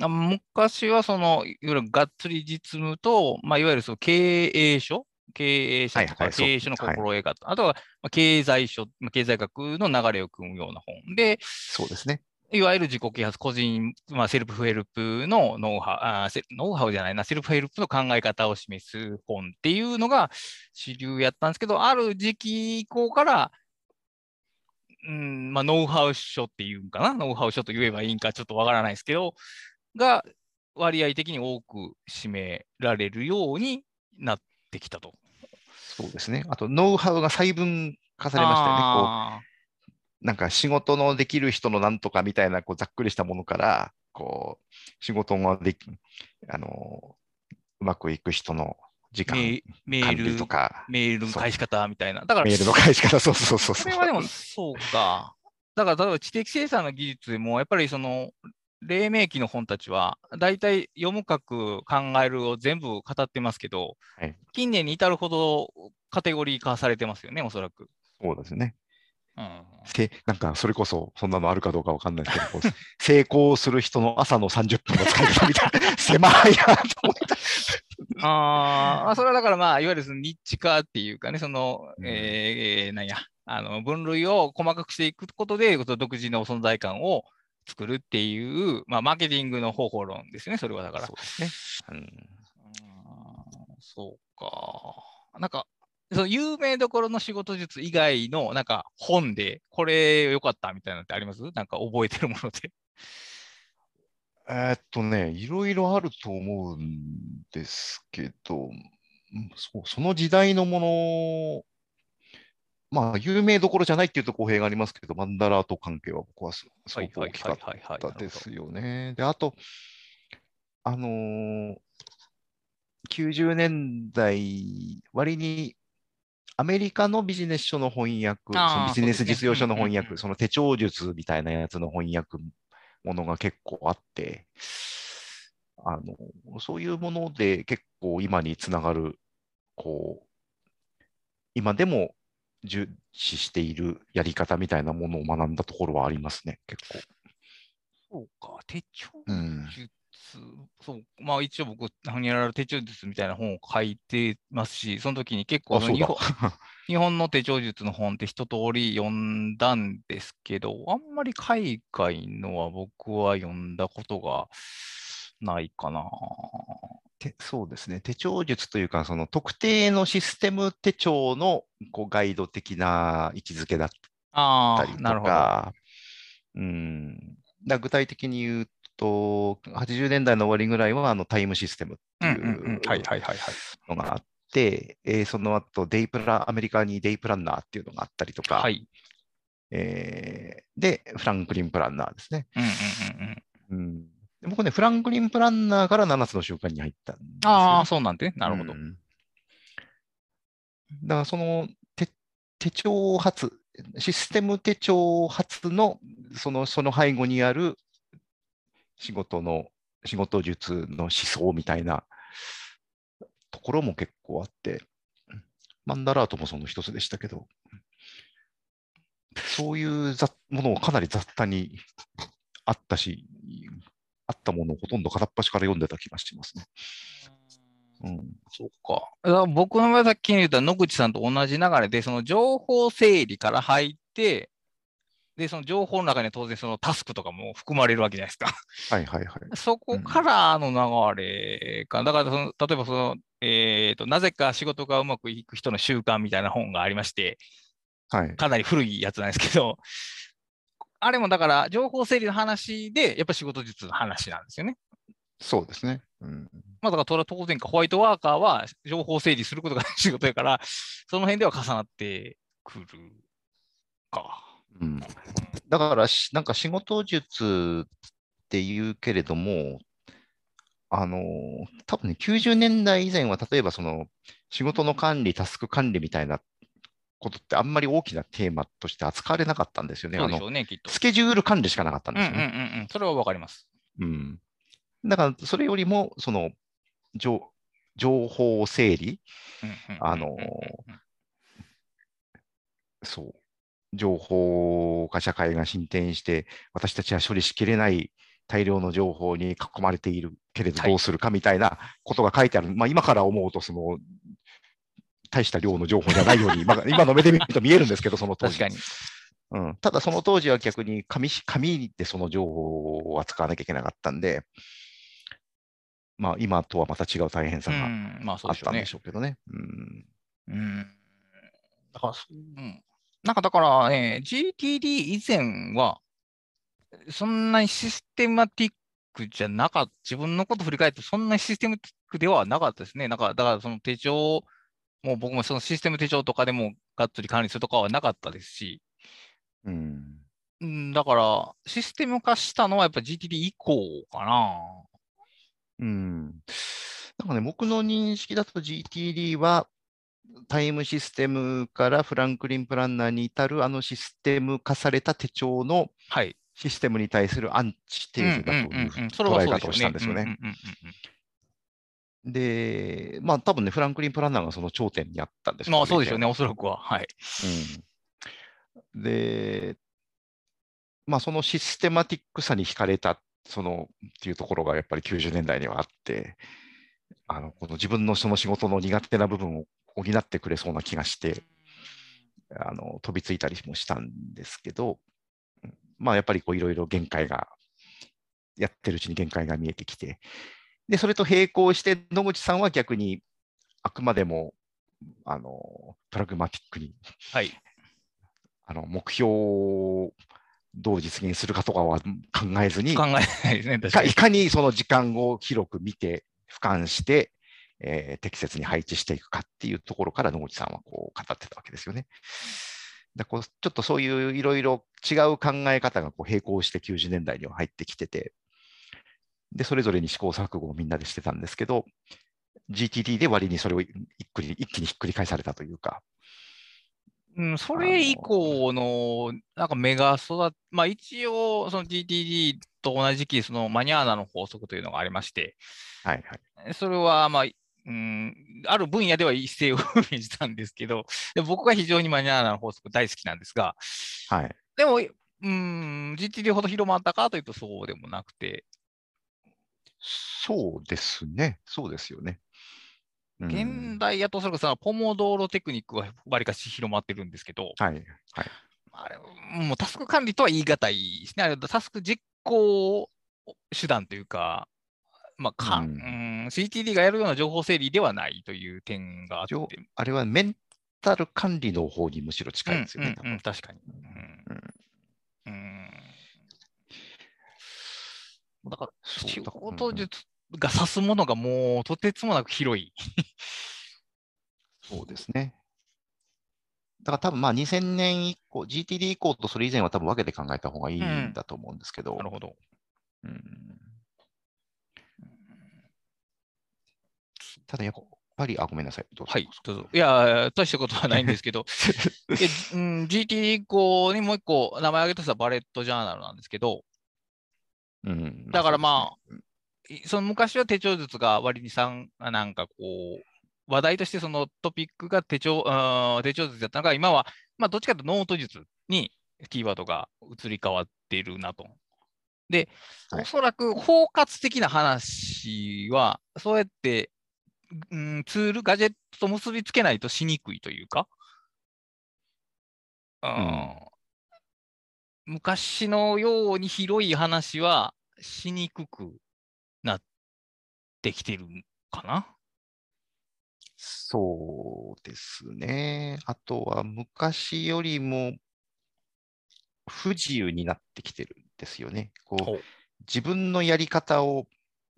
あ昔はその、いわゆるがっつり実務と、まあ、いわゆるその経営書、経営者とか経営書の心得方、あとはまあ経済書、まあ経済学の流れを組むような本で、そうですね。いわゆる自己啓発、個人、まあ、セルフヘルプのノウハウノウハウじゃないな、セルフヘルプの考え方を示す本っていうのが主流やったんですけど、ある時期以降から、うんまあ、ノウハウ書っていうんかな、ノウハウ書と言えばいいんかちょっとわからないですけど、が割合的に多く占められるようになってきたと。そうですね。あと、ノウハウが細分化されましたよね。こあうなんか仕事のできる人のなんとかみたいなこうざっくりしたものから、こう仕事ができあのうまくいく人の時間ーメメ管理ールとか、メールの返し方みたいな。だからメールの返し方、そうそうそうそう。それはでもそうか。だから例えば知的生産の技術でも、やっぱりその黎明期の本たちは、大体読む書く考えるを全部語ってますけど、はい近年に至るほどカテゴリー化されてますよね、おそらく。そうですね。うん、せなんかそれこそそんなのあるかどうかわかんないですけど、成功する人の朝の30分の使い方みたいな、狭いなと思った。あーあ、それはだからまあ、いわゆるそのニッチ化っていうかね、その、うんえーなんや、あの分類を細かくしていくことで、独自の存在感を作るっていう、まあ、マーケティングの方法論ですね、それはだから。そうですね。うんそうか。なんか、その有名どころの仕事術以外の、なんか本で、これ良かったみたいなのってあります？なんか覚えてるもので。えーっとね、いろいろあると思うんですけど、うんそうその時代のもの、まあ、有名どころじゃないっていうと公平がありますけど、マンダラート関係は僕はすすごく大きかったですよね。で、あと、あのー90年代、割にアメリカのビジネス書の翻訳、そのビジネス実用書の翻訳、その手帳術みたいなやつの翻訳ものが結構あって、あの、そういうもので結構今につながる、こう、今でも重視しているやり方みたいなものを学んだところはありますね、結構。そうか、手帳うん術、そう、まあ一応僕、何やられる手帳術みたいな本を書いてますし、その時に結構日本。日本の手帳術の本って一通り読んだんですけど、あんまり海外のは僕は読んだことがないかな。てそうですね、手帳術というか、その特定のシステム手帳のこうガイド的な位置づけだっああ、たりとなるほど。か、うん、だ具体的に言うと、80年代の終わりぐらいはあのタイムシステムっていうんうんうんうはいはいはいはい。のがあって、えーその後デイプラ、アメリカにデイプランナーっていうのがあったりとか、はい。えーで、フランクリンプランナーですね。うんうんうんうん。うん、で僕ね、フランクリンプランナーから7つの習慣に入ったんですよねああ、そうなんで、なるほどう。んだからその手手帳発、システム手帳発のそのその背後にある仕事の、仕事術の思想みたいなところも結構あって、マンダラートもその一つでしたけど、そういう雑ものをかなり雑多にあったし、あったものをほとんど片っ端から読んでた気がしますね。うんそうか。僕の場合はさっき言った野口さんと同じ流れで、その情報整理から入って、で、その情報の中には当然そのタスクとかも含まれるわけじゃないですか。はいはいはい。そこからの流れか。だからその、例えばその、えっ、と、なぜか仕事がうまくいく人の習慣みたいな本がありまして、はい。かなり古いやつなんですけど、あれもだから情報整理の話で、やっぱ仕事術の話なんですよね。そうですね。うん、まあだから当然か、ホワイトワーカーは情報整理することが 仕事やから、その辺では重なってくるか。うん、だからし、なんか仕事術って言うけれども、あの多分ね、90年代以前は、例えばその仕事の管理、タスク管理みたいなことってあんまり大きなテーマとして扱われなかったんですよね。あのそうでしょうね、きっと。スケジュール管理しかなかったんうんうんうんですよね。うん。それはわかります。うんだから、それよりも、その、情情報整理、うんあのそう、情報化社会が進展して、私たちは処理しきれない大量の情報に囲まれているけれど、はいどうするかみたいなことが書いてある、まあ、今から思うと、その、大した量の情報じゃないように、まあ、今の目で見ると見えるんですけど、その当時。確かに。うん、ただ、その当時は逆に紙し紙でその情報を扱わなきゃいけなかったんで、まあ、今とはまた違う大変さがあそうでしょうねあったんでし。ょうけどね。うんうん。だから、うん。なんかだからね、GTD 以前は、そんなにシステマティックじゃなかった、自分のこと振り返って、そんなにシステムティックではなかったですね。なんか、だからその手帳、もう僕もそのシステム手帳とかでもがっつり管理するとかはなかったですし、うんうん、だから、システム化したのはやっぱ GTD 以降かな。うん。なんかね、僕の認識だと GTD は、タイムシステムからフランクリンプランナーに至るあのシステム化された手帳のはい。システムに対するアンチテーゼだという捉え方をしたんですよね。で、まあ多分ね、フランクリンプランナーがその頂点にあったんですよまあそうでしょうね、おそらくは。はい。うんで、まあ、そのシステマティックさに惹かれた、そのっていうところがやっぱり90年代にはあって、あのこの自分のその仕事の苦手な部分を補ってくれそうな気がして、あの飛びついたりもしたんですけど、うんまあ、やっぱりこういろいろ限界が、やってるうちに限界が見えてきて、で、それと並行して野口さんは逆にあくまでもあのプラグマティックにはい。あの目標をどう実現するかとかは考えずに、考えないですね、確かにいかい。かにその時間を広く見て、俯瞰して、えー適切に配置していくかっていうところから野口さんはこう語ってたわけですよね。だこうちょっとそういういろいろ違う考え方がこう並行して90年代には入ってきてて、で、それぞれに試行錯誤をみんなでしてたんですけど、GTD で割にそれを一気に一気にひっくり返されたというか、うん、それ以降の、なんかメガ育っ、まあ一応、その GTD と同じ時期、そのマニャーナの法則というのがありまして、はいはい。それは、まあ、うん、ある分野では一世を 風靡したんですけど、で僕が非常にマニャーナの法則大好きなんですが、はい。でも、うん、GTD ほど広まったかというとそうでもなくて、そうですね。そうですよね。うん現代やとそれこそポモドーロテクニックはわりかし広まってるんですけど、はい。はい。あれ、もうタスク管理とは言い難いですね。あれタスク実行手段というか、まあかううんん、CTD がやるような情報整理ではないという点があって、情あれはメンタル管理の方にむしろ近いですよね。うんうんうん、確かに。うんうんだから、仕事術が指すものがもうとてつもなく広い。そうですね。だから多分まあ2000年以降、GTD 以降とそれ以前は多分分けて考えた方がいいんだと思うんですけど、なるほど。うんただやっぱり、あ、ごめんなさい。どうぞはい、どうぞ。いや、大したことはないんですけど、でうん、GTD 以降にもう一個名前挙げたさバレットジャーナルなんですけど、うんだからまそうですねいその昔は手帳術が割にさん、なんかこう、話題としてそのトピックが手帳、手帳術だったのが、今は、まあ、どっちかというとノート術にキーワードが移り変わっているなと。で、はいおそらく包括的な話は、そうやって、うん、ツール、ガジェットと結びつけないとしにくいというか、うん昔のように広い話はしにくくなってきてるかな。そうですね。あとは昔よりも不自由になってきてるんですよね。こう自分のやり方を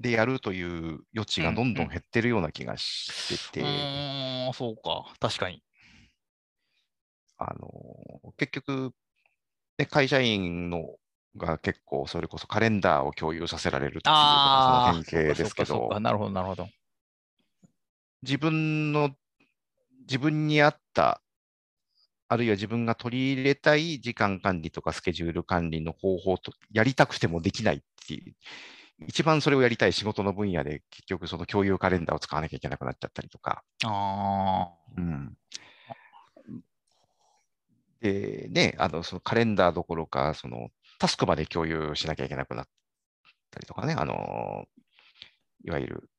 でやるという余地がどんどん減ってるような気がしてて、うーん、そうか、確かに。あの結局、ね、会社員のが結構それこそカレンダーを共有させられるっていうのああ、がその典型ですけど。なるほど、なるほど。自分の自分に合ったあるいは自分が取り入れたい時間管理とかスケジュール管理の方法とやりたくてもできないっていう一番それをやりたい仕事の分野で結局その共有カレンダーを使わなきゃいけなくなっちゃったりとか。あうん、で、ね、あのそのカレンダーどころか、そのタスクまで共有しなきゃいけなくなったりとかね、あのいわゆる、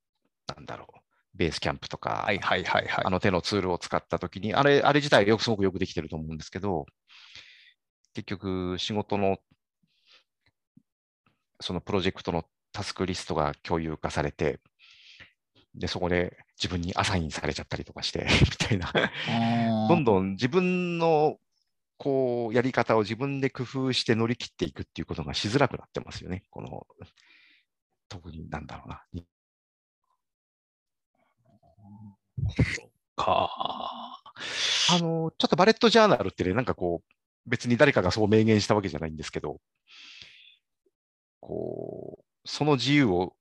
なんだろう、ベースキャンプとか、あ。はいはいはいはいあ。の手のツールを使ったときに、あれ、あれ自体よくすごくよくできてると思うんですけど、結局、仕事の、そのプロジェクトのタスクリストが共有化されて、で、そこで自分にアサインされちゃったりとかして、みたいな。どんどん自分のこうやり方を自分で工夫して乗り切っていくっていうことがしづらくなってますよね。この特になんだろうな。か。あの、ちょっとバレットジャーナルってね、なんかこう、別に誰かがそう明言したわけじゃないんですけど、こう、その自由を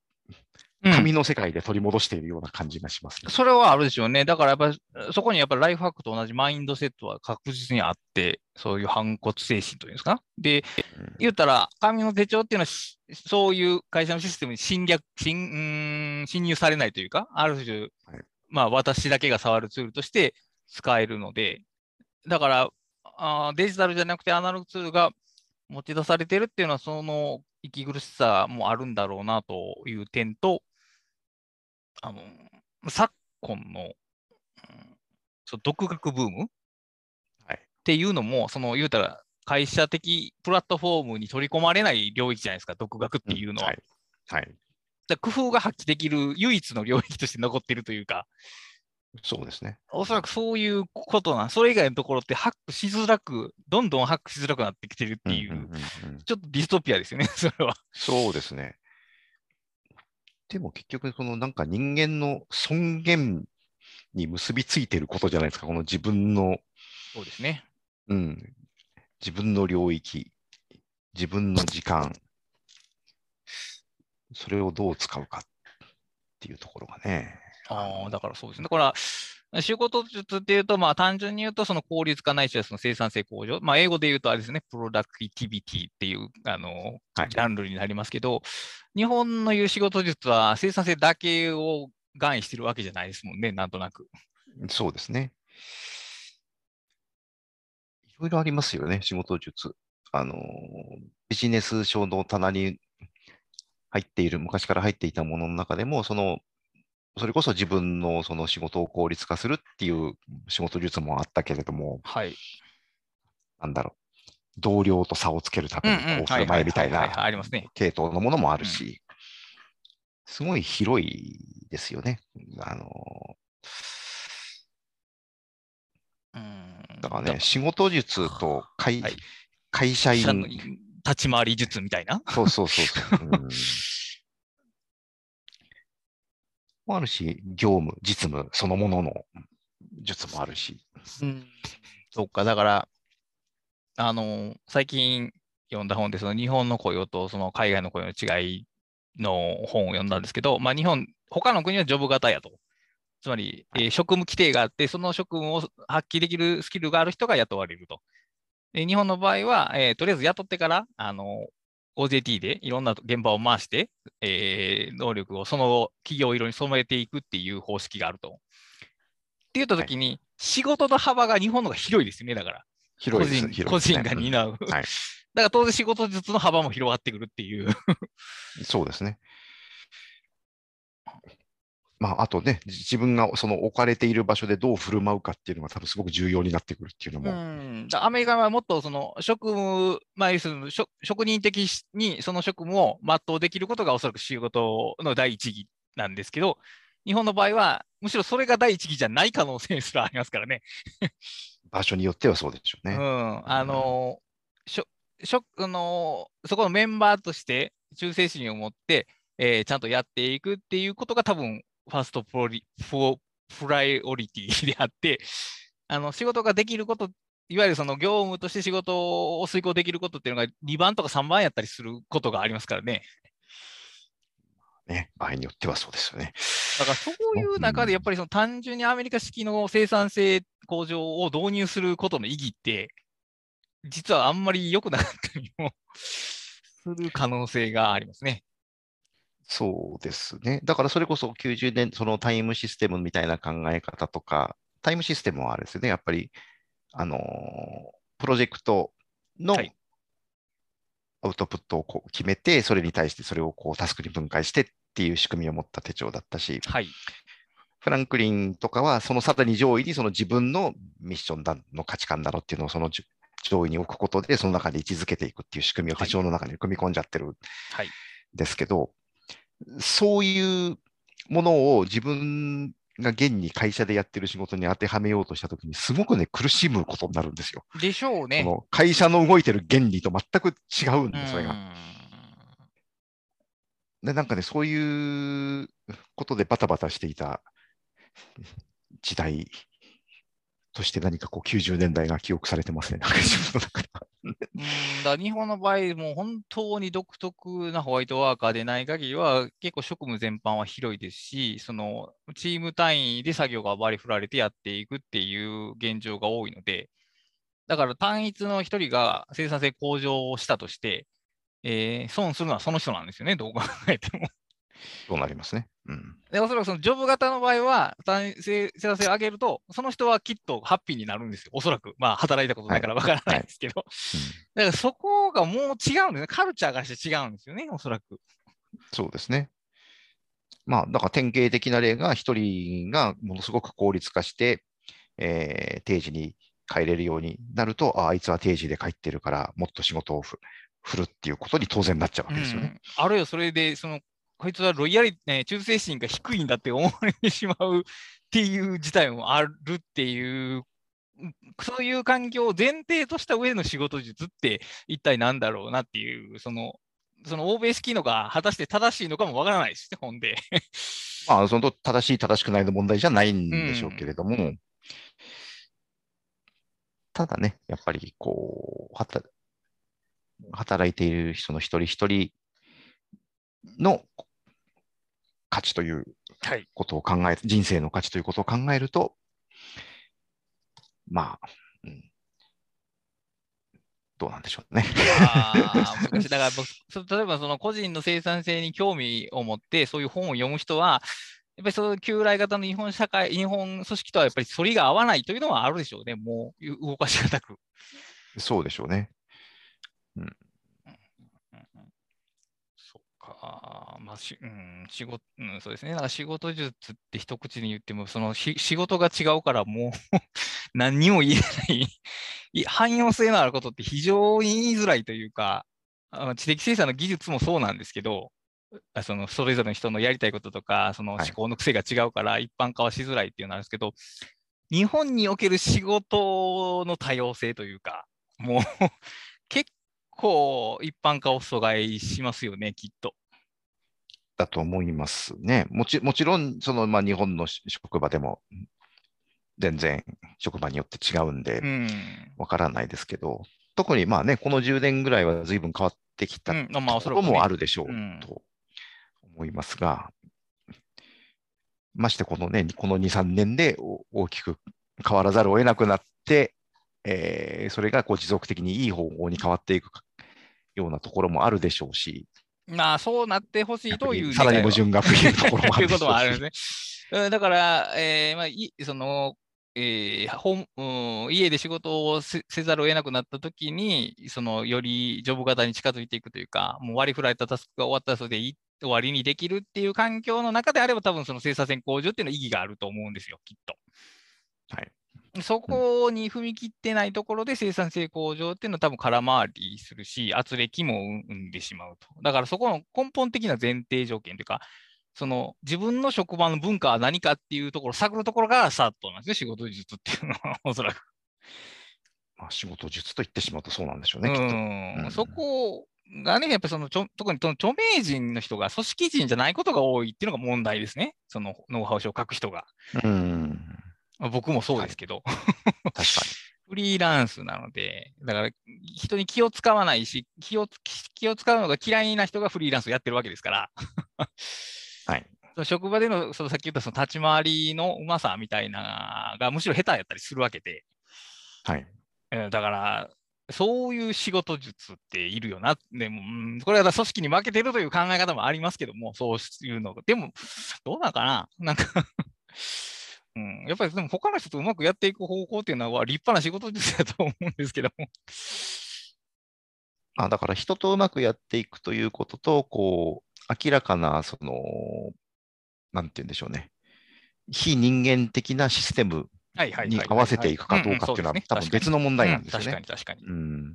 うん紙の世界で取り戻しているような感じがしますね。それはあるでしょうね。だからやっぱり、そこにやっぱりライフハックと同じマインドセットは確実にあって、そういう反骨精神というんですか？で、うん言ったら、紙の手帳っていうのはし、そういう会社のシステムに侵略、侵侵入されないというか、ある種、はいまあ、私だけが触るツールとして使えるので、だから、あーデジタルじゃなくてアナログツールが持ち出されてるっていうのは、その息苦しさもあるんだろうなという点と、あの、昨今の、うんそう独学ブームはいっていうのも、その言うたら、会社的プラットフォームに取り込まれない領域じゃないですか、独学っていうのは。はい。はい。だから工夫が発揮できる唯一の領域として残っているというか、そうですね。おそらくそういうことなん、それ以外のところってハックしづらく、どんどんハックしづらくなってきてるっていう、んんうんうんちょっとディストピアですよね、それは。そうですね。でも結局、そのなんか人間の尊厳に結びついていることじゃないですか、この自分の、そうですね。うん、自分の領域、自分の時間、それをどう使うかっていうところがね。ああ、だからそうですね。だから、仕事術っていうと、まあ単純に言うと、その効率化ないしはその生産性向上。まあ英語で言うとあれですね、プロダクティビティっていう、あの、はいジャンルになりますけど、日本の言う仕事術は生産性だけを含意してるわけじゃないですもんね、なんとなく。そうですね。いろいろありますよね、仕事術。あの、ビジネス書の棚に入っている、昔から入っていたものの中でも、その、それこそ自分のその仕事を効率化するっていう仕事術もあったけれども、はい。なんだろう、同僚と差をつけるためにこう振る舞いみたいなありますね。系統のものもあるし、すごい広いですよね。あの、うん。だからね、仕事術と会,、はい会社員立ち回り術みたいな？そうそうそうそう。もあるし、業務、実務そのものの術もあるし。うん、そっか、だから、あの、最近読んだ本で、その日本の雇用とその海外の雇用の違いの本を読んだんですけど、まあ日本、他の国はジョブ型やと。つまり、えー職務規定があって、その職務を発揮できるスキルがある人が雇われると。で日本の場合は、えーとりあえず雇ってから、あの、OJT でいろんな現場を回して、えー能力をその企業色に染めていくっていう方式があると。って言ったときに、仕事の幅が日本の方が広いですよね、だから。広いです個人個人がう担う。はい だから当然仕事術の幅も広がってくるっていう。んそうですね。まあ、あとね、自分がその置かれている場所でどう振る舞うかっていうのが多分すごく重要になってくるっていうのも、うん、だアメリカはもっとその職務、まあ、要するに職職人的にその職務を全うできることがおそらく仕事の第一義なんですけど、日本の場合は、むしろそれが第一義じゃない可能性すらありますからね。場所によってはそうでしょうね。うん、あのしょしょあのそこのメンバーとして忠誠心を持って、えーちゃんとやっていくっていうことが多分ファーストプロリプロプライオリティであって、あの仕事ができること、いわゆるその業務として仕事を遂行できることっていうのが2番とか3番やったりすることがありますからね。ね場合によってはそうですよね。だからそういう中でやっぱりその単純にアメリカ式の生産性向上を導入することの意義って、実はあんまり良くなかったりもする可能性がありますね。そうですね。だからそれこそ90年、そのタイムシステムみたいな考え方とか、タイムシステムはあれですよね、やっぱり、あのープロジェクトのはいアウトプットをこう決めて、それに対してそれをこうタスクに分解してっていう仕組みを持った手帳だったし、はい。フランクリンとかは、そのさらに上位にその自分のミッションだの価値観だろっていうのをそのじ上位に置くことで、その中で位置づけていくっていう仕組みをはい手帳の中に組み込んじゃってるんはい。ですけど、そういうものを自分が現に会社でやってる仕事に当てはめようとしたときに、すごくね、苦しむことになるんですよ。でしょうね。その会社の動いてる原理と全く違うんで、それが。うんで、なんかね、そういうことでバタバタしていた時代として何かこう90年代が記憶されてますね、なんか自分の中では。うんだから日本の場合、もう本当に独特なホワイトワーカーでない限りは、結構職務全般は広いですし、そのチーム単位で作業が割り振られてやっていくっていう現状が多いので、だから単一の一人が生産性向上をしたとして、えー損するのはその人なんですよね、どう考えても。そうなりますね。うん。で、おそらくそのジョブ型の場合は、生産性を上げると、その人はきっとハッピーになるんですよ、おそらく。まあ、働いたことないからわからないですけど。だからそこがもう違うんですね。カルチャーがして違うんですよね、おそらく。そうですね。まあ、だから典型的な例が、一人がものすごく効率化して、えー定時に帰れるようになると、ああいつは定時で帰ってるから、もっと仕事をふ振るっていうことに当然なっちゃうわけですよね。うんあるいはそれで、その、こいつはロイヤリ、ね、忠誠心が低いんだって思われてしまうっていう事態もあるっていう、うんそういう環境を前提とした上での仕事術って一体何だろうなっていう、その、その欧米式のが果たして正しいのかもわからないですね、ほんで。まあ、その正しい、正しくないの問題じゃないんでしょうけれども、ただね、やっぱりこう、はた働いている人の一人一人の価値というはい。ことを考え、人生の価値ということを考えると、まあ、うんどうなんでしょうね。だから僕、そ 例えばその個人の生産性に興味を持って、そういう本を読む人は、やっぱりその旧来型の日本社会、日本組織とはやっぱり反りが合わないというのはあるでしょうね。もう動かしがたく。そうでしょうね。そっか。まあし、うん、仕事、うん、そうですね。なんか仕事術って一口に言っても、そのし仕事が違うからもう 何にも言えないい汎用性のあることって非常に言いづらいというか、知的生産の技術もそうなんですけど、あそのそれぞれの人のやりたいこととか、そのはい思考の癖が違うから一般化はしづらいっていうのなんですけど、日本における仕事の多様性というか、もう結構一般化を阻害しますよね、きっと。だと思いますね。もちもちろん、その、まあ、日本のし職場でも、全然職場によって違うんでう、ん。わからないですけど、特にまあね、この10年ぐらいは随分変わってきたころそらくねもあるでしょううんと思いますが、ましてこのね、この2、3年でお大きく変わらざるを得なくなって、えーそれがこう持続的にいい方向に変わっていくようなところもあるでしょうし、まあ、そうなってほしいというさらに矛盾が増えるところもあということるでしょうし もあるんですね。うんだから、えーまあ、いその、えーほんうん家で仕事をせせざるを得なくなったときに、そのよりジョブ型に近づいていくというか、もう割り振られたタスクが終わったらそれでいい終わりにできるっていう環境の中であれば、多分その生産性向上っていうのは意義があると思うんですよ、きっと。はい。そこに踏み切ってないところで生産性向上っていうのは多分空回りするし、圧力も生んでしまうと。だからそこの根本的な前提条件というか、その自分の職場の文化は何かっていうところを探るところがスタートなんですね、仕事術っていうのは、おそらく。まあ、仕事術と言ってしまうとそうなんでしょうね、きっと。うんうんそこがね、やっぱりそのちょ特にその著名人の人が組織人じゃないことが多いっていうのが問題ですね、そのノウハウ書を書く人が。うん。まあ僕もそうですけど。確かフリーランスなので、だから人に気を使わないし、気を気を使うのが嫌いな人がフリーランスをやってるわけですから、はい。職場でのそのさっき言ったその立ち回りのうまさみたいながむしろ下手やったりするわけで、に。はい。えーだからそういう仕事術っているよな。でも、うんこれは組織に負けてるという考え方もありますけども、そういうのが。でも、どうなんかななんかうん、やっぱりでも他の人とうまくやっていく方向っていうのは立派な仕事術だと思うんですけども。あだから人とうまくやっていくということと、こう、明らかな、その、なんて言うんでしょうね。非人間的なシステムに合わせていくかどうかっていうのは、多分別の問題なんですよ確かね。に確かに。うん。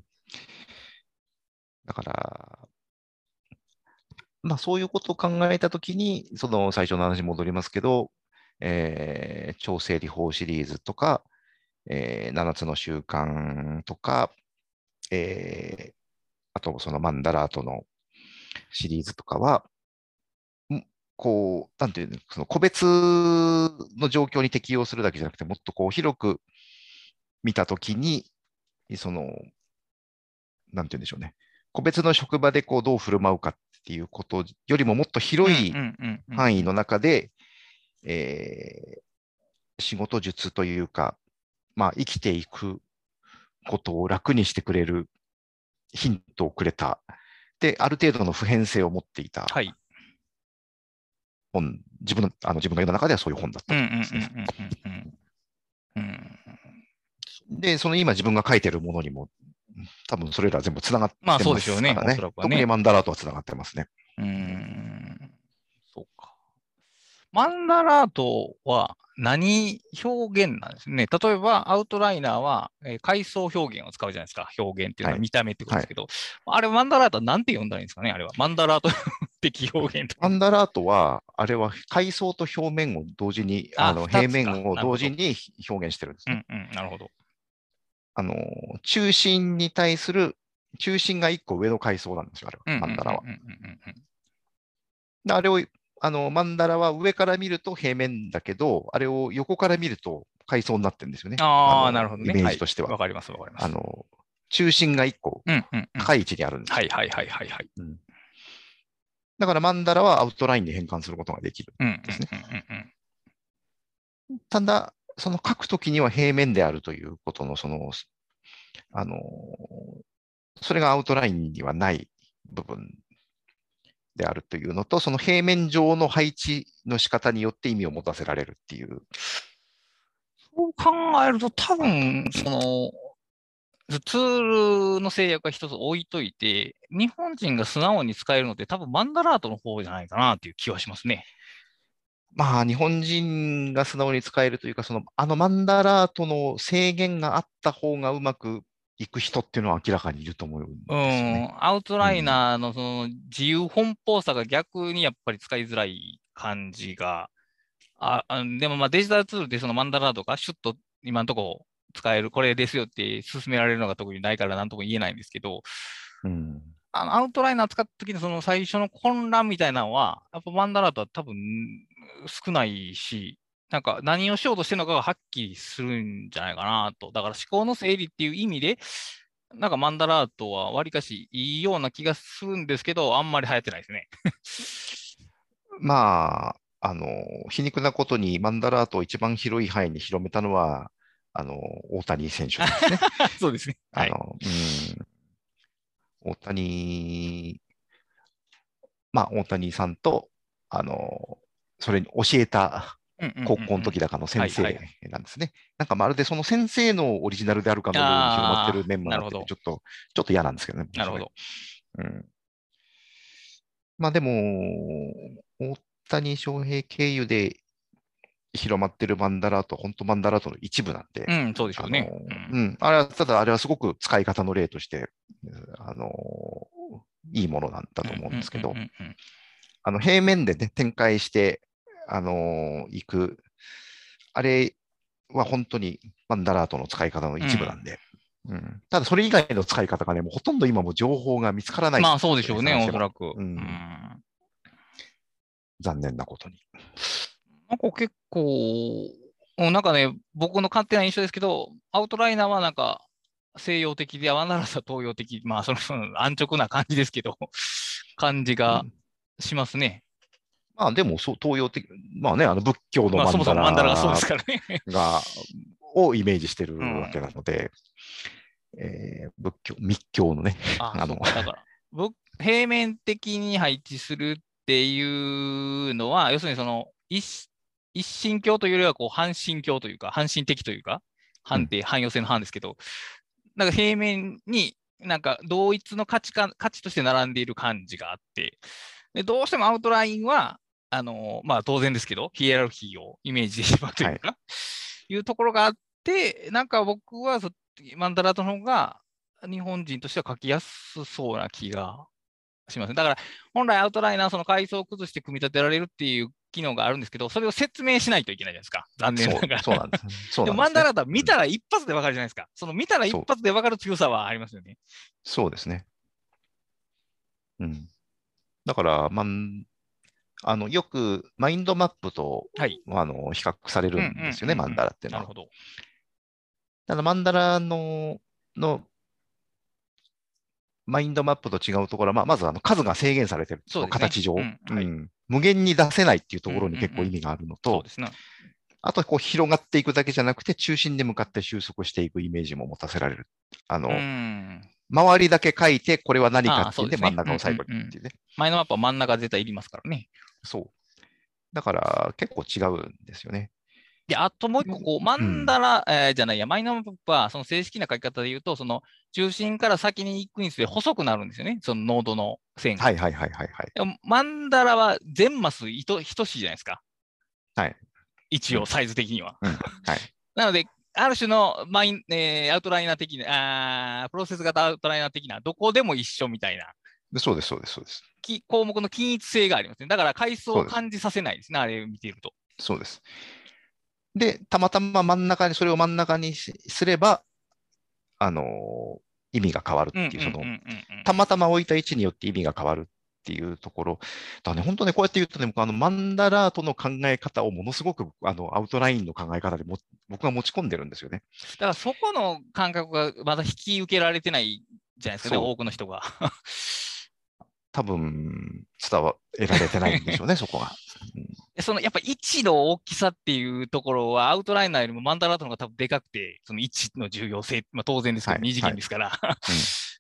だから、まあそういうことを考えたときに、その最初の話に戻りますけど、えー超整理法シリーズとか、えー7つの習慣とか、えーあとそのマンダラートのシリーズとかは、んこう、なんていうの、その個別の状況に適用するだけじゃなくて、もっとこう広く見たときに、その、なんていうんでしょうね。個別の職場でこうどう振る舞うかっていうことよりももっと広い範囲の中で、えー仕事術というか、まあ、生きていくことを楽にしてくれるヒントをくれた。で、ある程度の普遍性を持っていたはい。本、自分の、あの自分が読んだ中ではそういう本だったうんうんうんと思いますね。で、その今自分が書いてるものにも、多分それら全部つながってまあますそうでしょうねね特にマンダラートはつながってますね。うーん。マンダラートは何表現なんですね？例えば、アウトライナーは、えー階層表現を使うじゃないですか。表現っていうのははい見た目ってことですけど、あれ、マンダラートは何て呼んだらいいんですかね？あれは。マンダラート 的表現とマンダラートは、あれは階層と表面を同時に、ああの平面を同時に表現してるんですね。うんうん、なるほど。あの、中心に対する、中心が一個上の階層なんですよ、あれは、マンダラは。あれを、あの、マンダラは上から見ると平面だけど、あれを横から見ると階層になってるんですよね。ああ、のなるほどね。イメージとしては。いわかります、わかります。あの、中心が一個うんうんうん。高い位置にあるんですよはいはいはいはいはい。うんだからマンダラはアウトラインに変換することができる。うんうんですねただ、その書くときには平面であるということの、その、あの、それがアウトラインにはない部分であるというのと、その平面上の配置の仕方によって意味を持たせられるっていう。そう考えると、多分、その、ツールの制約が一つ置いといて、日本人が素直に使えるのって多分マンダラートの方じゃないかなっていう気はしますね。まあ、日本人が素直に使えるというか、その、あのマンダラートの制限があった方がうまくいく人っていうのは明らかにいると思うんですうよね。ん、アウトライナーのその自由奔放さが逆にやっぱり使いづらい感じが、ああでもまあデジタルツールでそのマンダラーとかシュッと今のとこ使える、これですよって勧められるのが特にないから何とも言えないんですけど、うん。あのアウトライナー使った時のその最初の混乱みたいなのは、やっぱマンダラートは多分少ないし、なんか何をしようとしてるのかがはっきりするんじゃないかなと。だから思考の整理っていう意味で、なんかマンダラートはわりかしいいような気がするんですけど、あんまり流行ってないですね。まあ、あの、皮肉なことにマンダラートを一番広い範囲に広めたのは、あの、大谷選手ですね。そうですね。はい。あの、うん、大谷、まあ、大谷さんと、あの、それに教えた高校の時だかの先生なんですね。なんかまるでその先生のオリジナルであるかのように広まってる面もあってちょっと、ちょっと嫌なんですけどね。なるほど。うん。まあでも、大谷翔平経由で広まってるマンダラートは本当マンダラートの一部なんで、うん、そうでしょうね。うんうん、あれは、ただあれはすごく使い方の例として、あの、いいものなんだと思うんですけどあの、平面でね、展開して、あの、行く、あれは本当にマンダラートの使い方の一部なんで、うんただそれ以外の使い方がね、もうほとんど今も情報が見つからない。まあそうでしょうね、おそらく。うんうん残念なことに。なんか結構、うんなんかね、僕の勝手な印象ですけど、アウトライナーはなんか西洋的で、ワンダラスは東洋的、まあその安直な感じですけど、感じがうんしますね。まあでもそう、東洋的、まあね、あの仏教のまあそもそもマンダラがそうですからね。が、をイメージしてるうんわけなので、えー仏教、密教のね、あ あの。だから、僕平面的に配置するっていうのは、要するにその一一神教というよりはこう半神教というか、半神的というか、反って汎用性の反ですけど、なんか平面になんか同一の価値観価値として並んでいる感じがあって、でどうしてもアウトラインは、あのまあ、当然ですけど、ヒエラルキーをイメージしてしまうというか、い、うところがあって、なんか僕はそマンダラートの方が日本人としては書きやすそうな気がしますね。だから本来アウトライナーはその階層を崩して組み立てられるっていう機能があるんですけど、それを説明しないといけないじゃないですか。残念ながら。そうなんです。そうでなんですねもマンダラートは見たら一発でわかるじゃないですか。その見たら一発でわかる強さはありますよね。そうですね。うん。だから、まんあのよくマインドマップとはい。あの比較されるんですよね、マンダラっていうのはなる。ほど。ただ、マンダラののマインドマップと違うところは、まあ、まずあの数が制限されてる、そうですね形上、無限に出せないっていうところに結構意味があるのと、そうですね。あとこう広がっていくだけじゃなくて、中心に向かって収束していくイメージも持たせられる。あの、うん。周りだけ書いて、これは何かっていうんで、真ん中を最後にっていうね。前のマップは真ん中絶対いりますからね。そう。だから結構違うんですよね。で、あともう一個、こう、マンダラ、えーじゃないや、マイナーマップは、その正式な書き方で言うと、その中心から先に行くにつれ細くなるんですよね、そのノードの線が。はいはいはいはいはい。マンダラは全マスいと等しいじゃないですか。はい。うん一応、サイズ的には。うんはい。なので、ある種のマイン、えーアウトライナー的なあー、プロセス型アウトライナー的な、どこでも一緒みたいなでそうです、そうです、そうです。き項目の均一性がありますね。だから階層を感じさせないですね、あれを見ていると。そうです。で、たまたま真ん中に、それを真ん中にしすれば、あのー意味が変わるっていう、その、たまたま置いた位置によって意味が変わるっていうところ。だね、本当ね、こうやって言うとね、僕あの、マンダラートの考え方をものすごく、あの、アウトラインの考え方でも、僕が持ち込んでるんですよね。だからそこの感覚がまだ引き受けられてないじゃないですかね、多くの人が。多分、伝わられてないんでしょうね、そこが。でそのやっぱ位置の大きさっていうところは、アウトライナーよりもマンダラートの方が多分でかくて、その位置の重要性、まあ、当然ですけど、はい二次元ですから、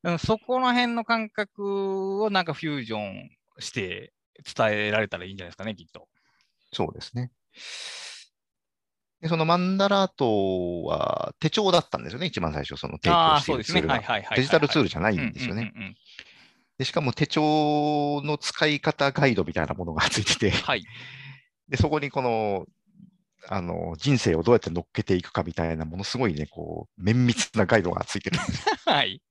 うん そこの辺の感覚をなんかフュージョンして伝えられたらいいんじゃないですかね、きっと。そうですね。で、そのマンダラートは手帳だったんですよね、一番最初、その提供して。いうるツールが。デジタルツールじゃないうんんですよね。で、しかも手帳の使い方ガイドみたいなものがついてて、はい。で、そこにこの、あの、人生をどうやって乗っけていくかみたいな、ものすごいね、こう、綿密なガイドがついてるんですよ。はい。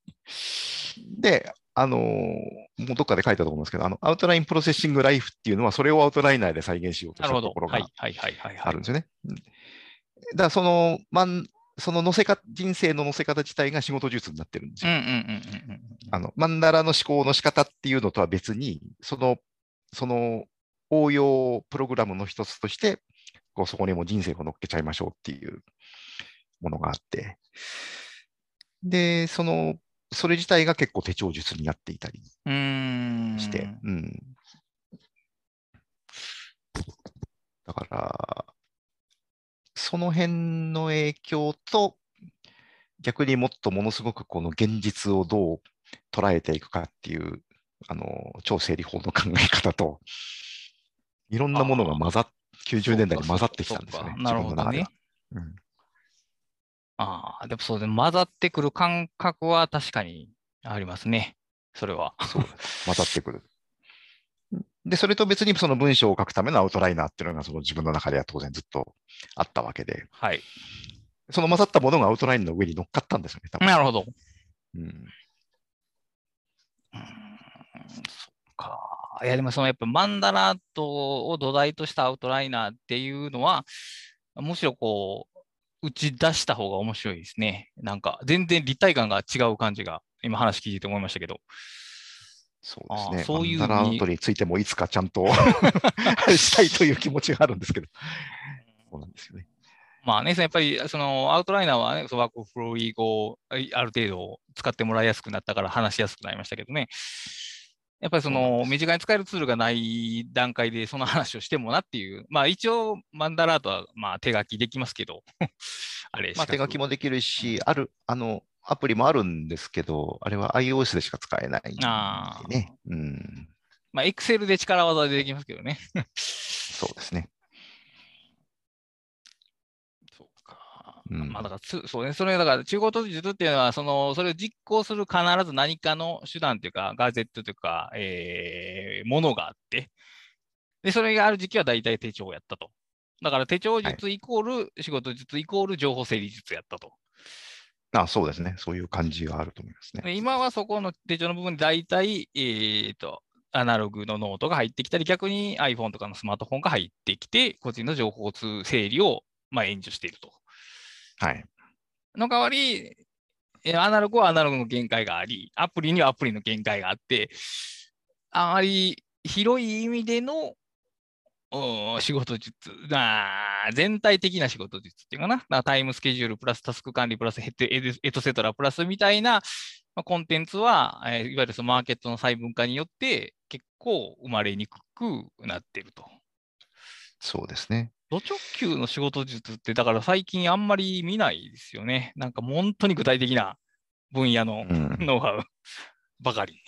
で、あの、もうどっかで書いたと思うんですけど、あの、アウトラインプロセッシングライフっていうのは、それをアウトライナーで再現しようとなるところがはいはいはいはいはいあるんですよね。うんだから、その、まん、その乗せか、人生の乗せ方自体が仕事術になってるんですよ。あの、マンダラの思考の仕方っていうのとは別に、その、その応用プログラムの一つとして、こうそこにも人生を乗っけちゃいましょうっていうものがあって、で、その、それ自体が結構手帳術になっていたりうーん。して、うん。だから、その辺の影響と、逆にもっとものすごくこの現実をどう捉えていくかっていう、あの、超整理法の考え方と、いろんなものが混ざっ、90年代に混ざってきたんですよね。なるほどね。うんああ、でもそうで、混ざってくる感覚は確かにありますね。それは。そう、混ざってくる。で、それと別にその文章を書くためのアウトライナーっていうのがその自分の中では当然ずっとあったわけで、はい。その混ざったものがアウトラインの上に乗っかったんですよね、多分。なるほど。うん、うーん、そっか。いや、でもそのやっぱマンダラートを土台としたアウトライナーっていうのは、むしろこう、打ち出した方が面白いですね。なんか、全然立体感が違う感じが、今話聞いてて思いましたけど。そうですね。そういうマンダラアウトについてもいつかちゃんと したいという気持ちがあるんですけど。そうなんですよね。まあね、やっぱりそのアウトライナーはね、そのワークフローリー語、ある程度使ってもらいやすくなったから話しやすくなりましたけどね。やっぱりその身近に使えるツールがない段階でその話をしてもなっていう、まあ一応マンダラートはまあ手書きできますけど、あれまあ、手書きもできるし、ある、あの、アプリもあるんですけど、あれは iOS でしか使えないね。うん。まあ、Excel で力技でできますけどね。そうですね。そうか。うんまあだからつ、そうね、それだから中国突術っていうのは、その、それを実行する必ず何かの手段というか、ガジェットというか、えー、ものがあって、で、それがある時期は大体手帳をやったと。だから手帳術イコール仕事術イコール情報整理術やったと。あそうですね。そういう感じがあると思いますね。で今はそこの手帳の部分で大体、えーと、アナログのノートが入ってきたり、逆に iPhone とかのスマートフォンが入ってきて、個人の情報整理を、まあ、援助していると。はい。の代わり、えアナログはアナログの限界があり、アプリにはアプリの限界があって、あまり広い意味でのうん仕事術、まあ全体的な仕事術っていうかな、タイムスケジュールプラスタスク管理プラスヘッドエトセトラプラスみたいな、まあ、コンテンツは、えーいわゆるそのマーケットの細分化によって結構生まれにくくなっていると。そうですね。ド直球の仕事術って、だから最近あんまり見ないですよね。なんか本当に具体的な分野のうん。ノウハウばかり。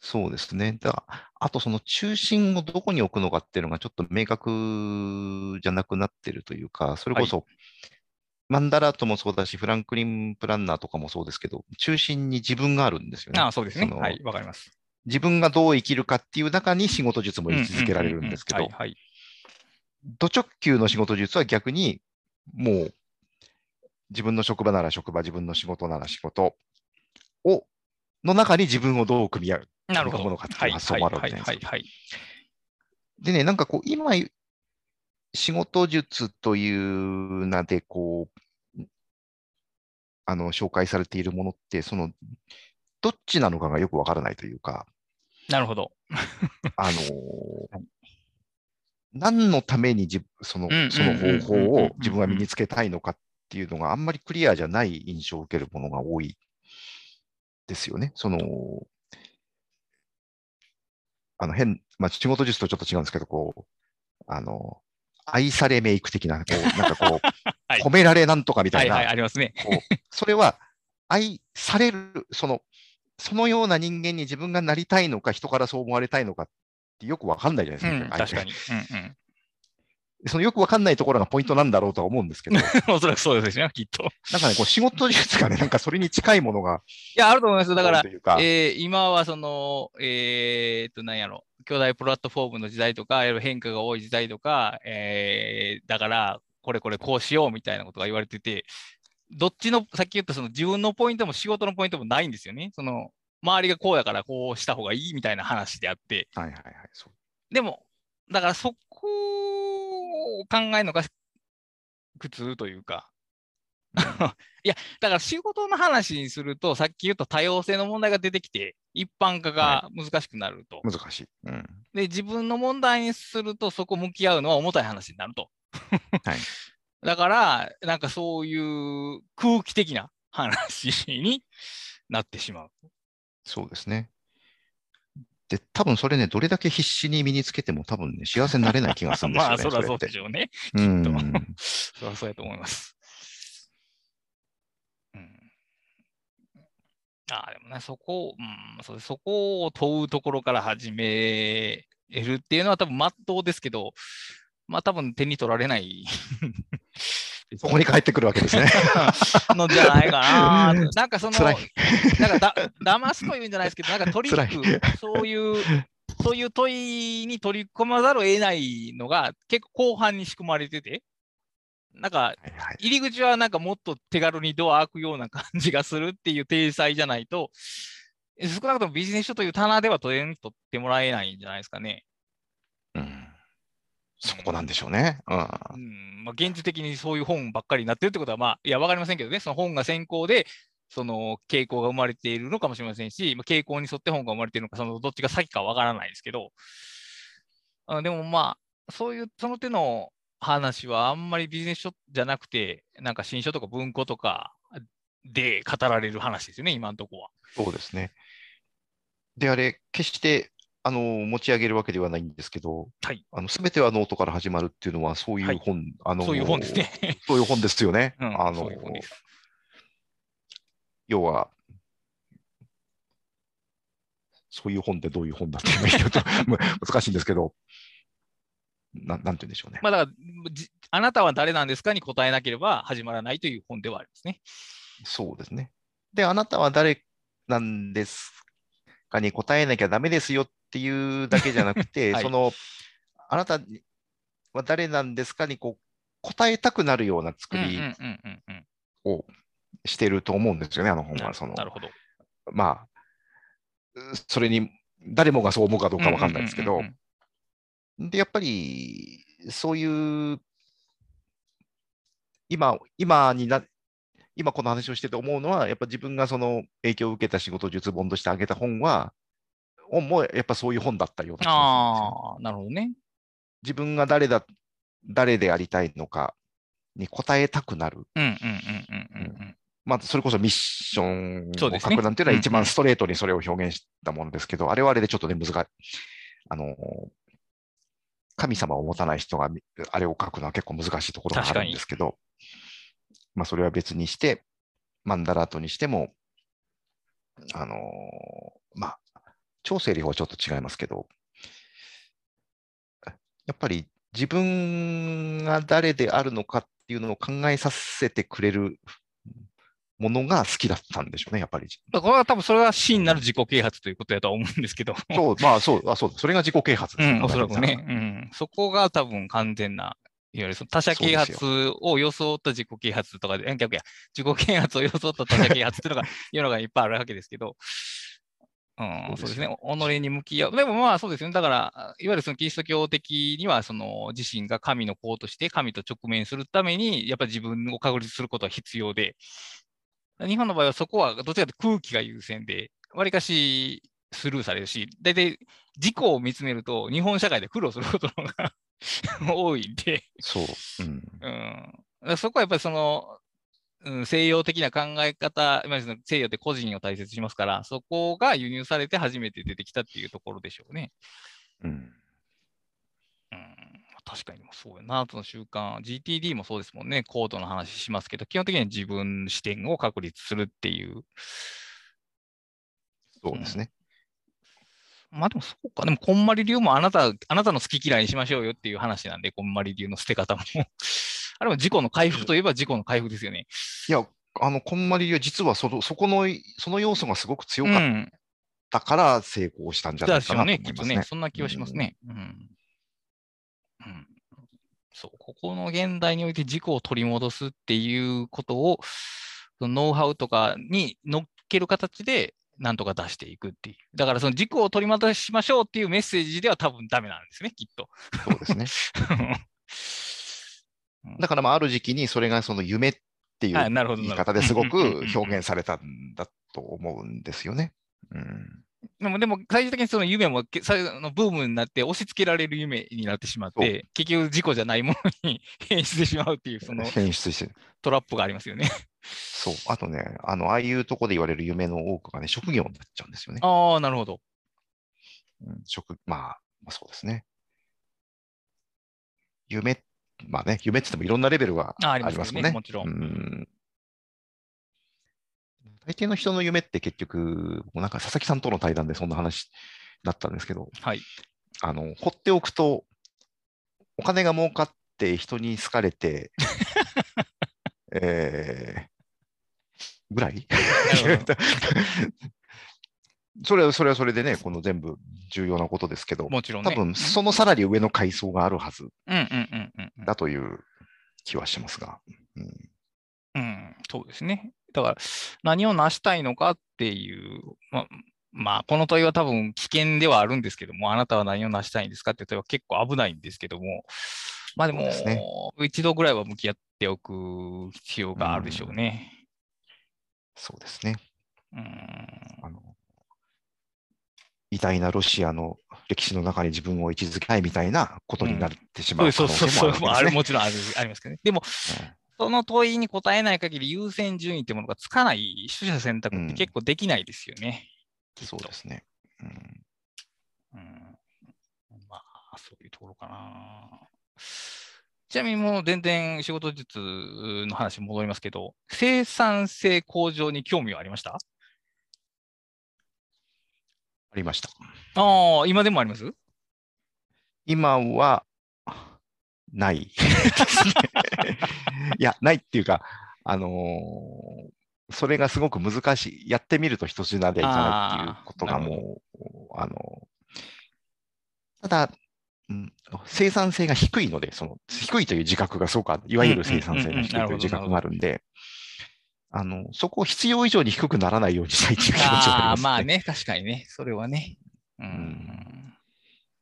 そうですね。だあと、その中心をどこに置くのかっていうのがちょっと明確じゃなくなってるというか、それこそ、マンダラートもそうだし、フランクリンプランナーとかもそうですけど、中心に自分があるんですよね。ああ、そうですね。はい、わかります。自分がどう生きるかっていう中に仕事術も位置づけられるんですけど。ド直球の仕事術は逆に、もう、自分の職場なら職場、自分の仕事なら仕事を、の中に自分をどう組み合う。なるほど。ものかっていう発想もあるわけじゃないです。でね、なんかこう、今、仕事術という名で、こう、あの、紹介されているものって、その、どっちなのかがよくわからないというか、なるほど。あのー何のためにじそのその方法を自分は身につけたいのかっていうのがあんまりクリアじゃない印象を受けるものが多いですよね。その、あの変、まあ、仕事術とちょっと違うんですけど、こう、あの、愛されメイク的な、こう、なんかこう、はい褒められなんとかみたな、はいいはい、ありますね。それは愛される、その、そのような人間に自分がなりたいのか、人からそう思われたいのかってよくわかんないじゃないですか。うん、確かに。うんそのよくわかんないところがポイントなんだろうとは思うんですけど。おそらくそうですね、きっと。かね、こう仕事術がね、なんかそれに近いものがいや、あると思います。だからか、えー今はその、えーっと、なんやろ、兄弟プラットフォームの時代とか、いろいろ変化が多い時代とか、えーだから、これこれこうしようみたいなことが言われてて、どっちの、さっき言ったその自分のポイントも仕事のポイントもないんですよね。その、周りがこうだからこうした方がいいみたいな話であって、はいはいはい、そうでも、だからそこを考えるのが苦痛というか、いや、だから仕事の話にすると、さっき言った多様性の問題が出てきて、一般化が難しくなると。難しい。うん。で、自分の問題にすると、そこ向き合うのは重たい話になると。はい だから、なんかそういう空気的な話になってしまう。そうですね。で、多分それね、どれだけ必死に身につけても多分ね、幸せになれない気がするんですよね。まあ、そりゃそうでしょうね。うんと そりゃそうやと思います。うん。ああ、でもね、そこ、うん、そうそこを問うところから始めるっていうのは多分真っ当ですけど、まあ多分手に取られない。そこに帰ってくるわけですね。のじゃないかな。なんかその、なんかだ騙すというんじゃないですけど、なんかトリッ辛ク、そういう、そういう問いに取り込まざるを得ないのが結構後半に仕組まれてて、なんか入り口はなんかもっと手軽にドア開くような感じがするっていう体裁じゃないと、少なくともビジネス書という棚では取れん取ってもらえないんじゃないですかね。うんそこなんでしょうね。うんうんまあ、現実的にそういう本ばっかりになってるってことは、まあ、いや、わかりませんけどね、その本が先行で、その傾向が生まれているのかもしれませんし、まあ、傾向に沿って本が生まれているのか、そのどっちが先かわからないですけど、あでもまあ、そういう、その手の話はあんまりビジネス書じゃなくて、なんか新書とか文庫とかで語られる話ですよね、今のところは。そうですね。で、あれ、決してあの持ち上げるわけではないんですけど、はいあの全てはノートから始まるっていうのは、そういう本、あのそういう本ですね。そういう本ですよね。うんあの。要は、そういう本ってどういう本だっていうと 難しいんですけど、ななんて言うんでしょうね。まあ、だからじ、あなたは誰なんですかに答えなければ始まらないという本ではありますね。そうですね。で、あなたは誰なんですかに答えなきゃダメですよっていうだけじゃなくて、はいその、あなたは誰なんですかにこう答えたくなるような作りをしてると思うんですよね、あの本は。そのなるほど。まあ、それに誰もがそう思うかどうかわかんないですけどで、やっぱり、そういう、今、今にな、今この話をしてて思うのは、やっぱ自分がその影響を受けた仕事術本としてあげた本は、本もやっぱそういう本だったような気がするんですよねああ、なるほどね。自分が誰だ、誰でありたいのかに答えたくなる。うんうんうんうんうんうん。まあ、それこそミッションを書くなんていうのは一うんうん番ストレートにそれを表現したものですけど、あれはあれでちょっとね、難しい。あの、神様を持たない人がみあれを書くのは結構難しいところがあるんですけど、まあ、それは別にして、マンダラートにしても、あのまあ、超整理法はちょっと違いますけど、やっぱり自分が誰であるのかっていうのを考えさせてくれるものが好きだったんでしょうね、やっぱり。これは多分それは真なる自己啓発ということだとは思うんですけど。そう、まあそう、あそうそれが自己啓発ですねうん、おそらくね。うん。そこが多分完全な、いわゆるその他者啓発を装った自己啓発とかで、え逆や、自己啓発を装った他者啓発っていうのが 世の中にいっぱいあるわけですけど、うん、そううですね。己に向き合う。でもまあそうですよね。だから、いわゆるそのキリスト教的には、その自身が神の子として神と直面するために、やっぱり自分を確立することは必要で、日本の場合はそこはどちらかというと空気が優先で、わりかしスルーされるし、大体自己を見つめると、日本社会で苦労することが 多いんで、そう。うん。うん、そこはやっぱりその、うん、西洋的な考え方、今西洋って個人を大切にしますから、そこが輸入されて初めて出てきたっていうところでしょうね。うん。うん、確かにもそうやな、その習慣、GTD もそうですもんね、コードの話しますけど、基本的には自分視点を確立するっていう。そうですね。まあでもそうか、でもこんまり流もあなた、あなたの好き嫌いにしましょうよっていう話なんで、こんまり流の捨て方も。あれも自己の回復といえば自己の回復ですよね。いや、あの、こんまりは実はその、そこの、その要素がすごく強かっうん。たから成功したんじゃないかなとですよね、きっとね。思いますね。そんな気はしますね。うん。うん。そう、ここの現代において自己を取り戻すっていうことを、そのノウハウとかに乗っける形で、なんとか出していくっていう。だから、その自己を取り戻しましょうっていうメッセージでは多分ダメなんですね、きっと。そうですね。だから、まあ、ある時期にそれがその夢っていう言い方ですごく表現されたんだと思うんですよね。うん。でも、でも最終的にその夢ものブームになって押し付けられる夢になってしまって、結局自己じゃないものに変質してしまうっていう、その変質してる。トラップがありますよね。そう。あとね、あの、ああいうとこで言われる夢の多くがね、職業になっちゃうんですよね。ああ、なるほど。うん、職、まあ、まあ、そうですね。夢、まあね、夢って言ってもいろんなレベルがありますもんね。もちろんうん。大抵の人の夢って結局、もうなんか佐々木さんとの対談でそんな話だったんですけど、はい。あの、放っておくと、お金が儲かって人に好かれて、えーぐらい？それはそれはそれでね、この全部重要なことですけど、もちろんね。多分そのさらに上の階層があるはずうんうんうんうんうん。だという気はしますが。うんうん、そうですね。だから、何を成したいのかっていう、ままあ、この問いは多分危険ではあるんですけども、あなたは何を成したいんですかって問いは結構危ないんですけども、まあでも、ね一度ぐらいは向き合っておく必要があるでしょうね。そうですね。うん、あの偉大なロシアの歴史の中に自分を位置づけたいみたいなことになってしまうう能性そうそうそう、まあ、あもちろんあるありますけどね。でも、その問いに答えない限り優先順位ってものがつかない取捨選択って結構できないですよね。うん。そうですね。うん。うん。まあ、そういうところかな。ちなみにもう全然仕事術の話に戻りますけど、生産性向上に興味はありました？ありました。ああ、今でもあります？今は、ない。いや、ないっていうか、あのーそれがすごく難しい。やってみると一筋縄ではいかないっていうことがもう、あのただ、うん生産性が低いので、その低いという自覚がすごくある、いわゆる生産性が低いという自覚があるんで、あの、そこを必要以上に低くならないようにしたいっていう気持ちはありああ、ます、ね。まあね、確かにね、それはね。うん。ん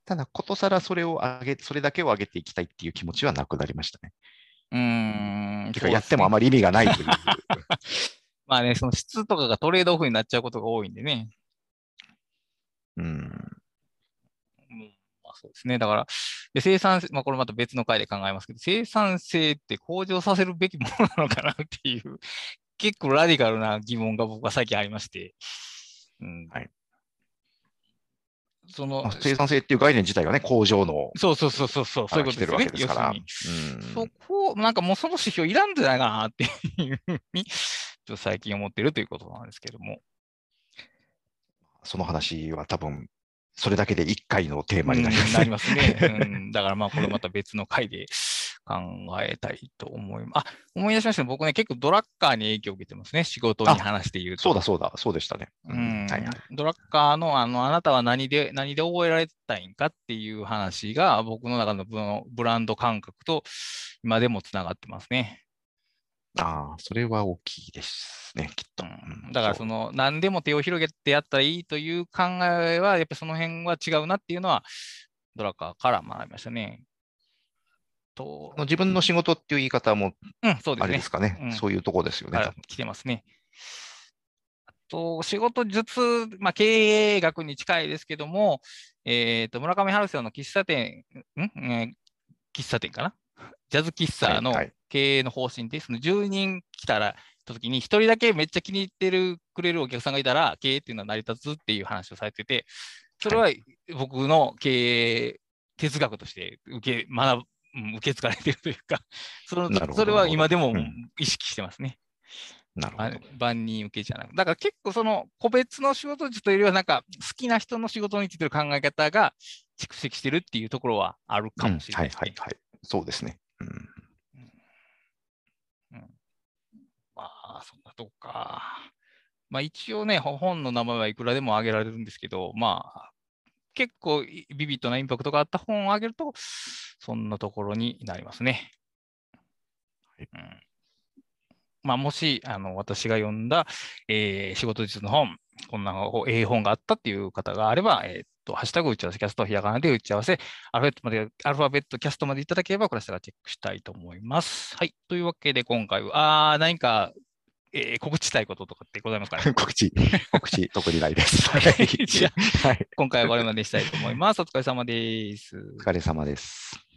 ただ、ことさらそれを上げ、それだけを上げていきたいっていう気持ちはなくなりましたね。うーん。てか、やってもあり。まり意味がないという。まあね、その質とかがトレードオフになっちゃうことが多いんでね。うん。うんまあ、そうですね。だから、で生産性、まあこれまた別の回で考えますけど、生産性って向上させるべきものなのかなっていう、結構ラディカルな疑問が僕は最近ありまして。うん。はい。そのまあ、生産性っていう概念自体がね、工場のそうそうそうそうそう、そういうことですよね来てるわけ。ですから。そこ、なんかもうその指標いらんじゃないかなっていうふうに、ちょっと最近思ってるということなんですけども。その話は多分、それだけで1回のテーマになりますね。うんなりますね。うん、だからまあ、これまた別の回で考えたいと思います。あ、思い出しましたね。僕ね、結構ドラッカーに影響を受けてますね。仕事に話して言うと。そうだそうだ、そうでしたね。うんはいはい。ドラッカーのあのあなたは何で何で覚えられたいんかっていう話が僕の中のブランド感覚と今でもつながってますね。ああ、それは大きいですね、きっと。うんうんだからその何でも手を広げてやったらいいという考えはやっぱりその辺は違うなっていうのはドラッカーから学びましたね。と自分の仕事っていう言い方もうん、そうですねあれです。かね。うんそういうとこですよね。来てますね。あと、仕事術、まあ、経営学に近いですけども、えっ、と、村上春樹の喫茶店、ん、えー喫茶店かな？ジャズ喫茶のはいはい経営の方針で、その10人来たら、た時に1人だけめっちゃ気に入ってるくれるお客さんがいたら、経営っていうのは成り立つっていう話をされてて、それは僕の経営哲学として受け学ぶうん受け継がれているというか、そのそれは今でもうん意識してますね。あなるほど。万人受けじゃなくだから結構その個別の仕事術というよりは、なんか好きな人の仕事についてる考え方が蓄積してるっていうところはあるかもしれないね。うんはいはいはい。そうですね。うんまあ、そんなとこか。まあ一応ね、ほ本の名前はいくらでも挙げられるんですけど、まあ、結構いビビッドなインパクトがあった本を挙げると、そんなところになりますね。はいうんまあ、もし、あの、私が読んだ、えー仕事術の本、こんなええ本があったっていう方があれば、えーっと、ハッシュタグ打ち合わせキャスト、ひらがなで打ち合わせ、アルファベットまで、アルファベットキャストまでいただければ、これからチェックしたいと思います。はい。というわけで、今回は、あー何か、えー告知したいこととかってございますかね？告知、告知、特にないです。はいじゃはい。今回はこれまでにしたいと思います。お疲れ様です。お疲れ様です。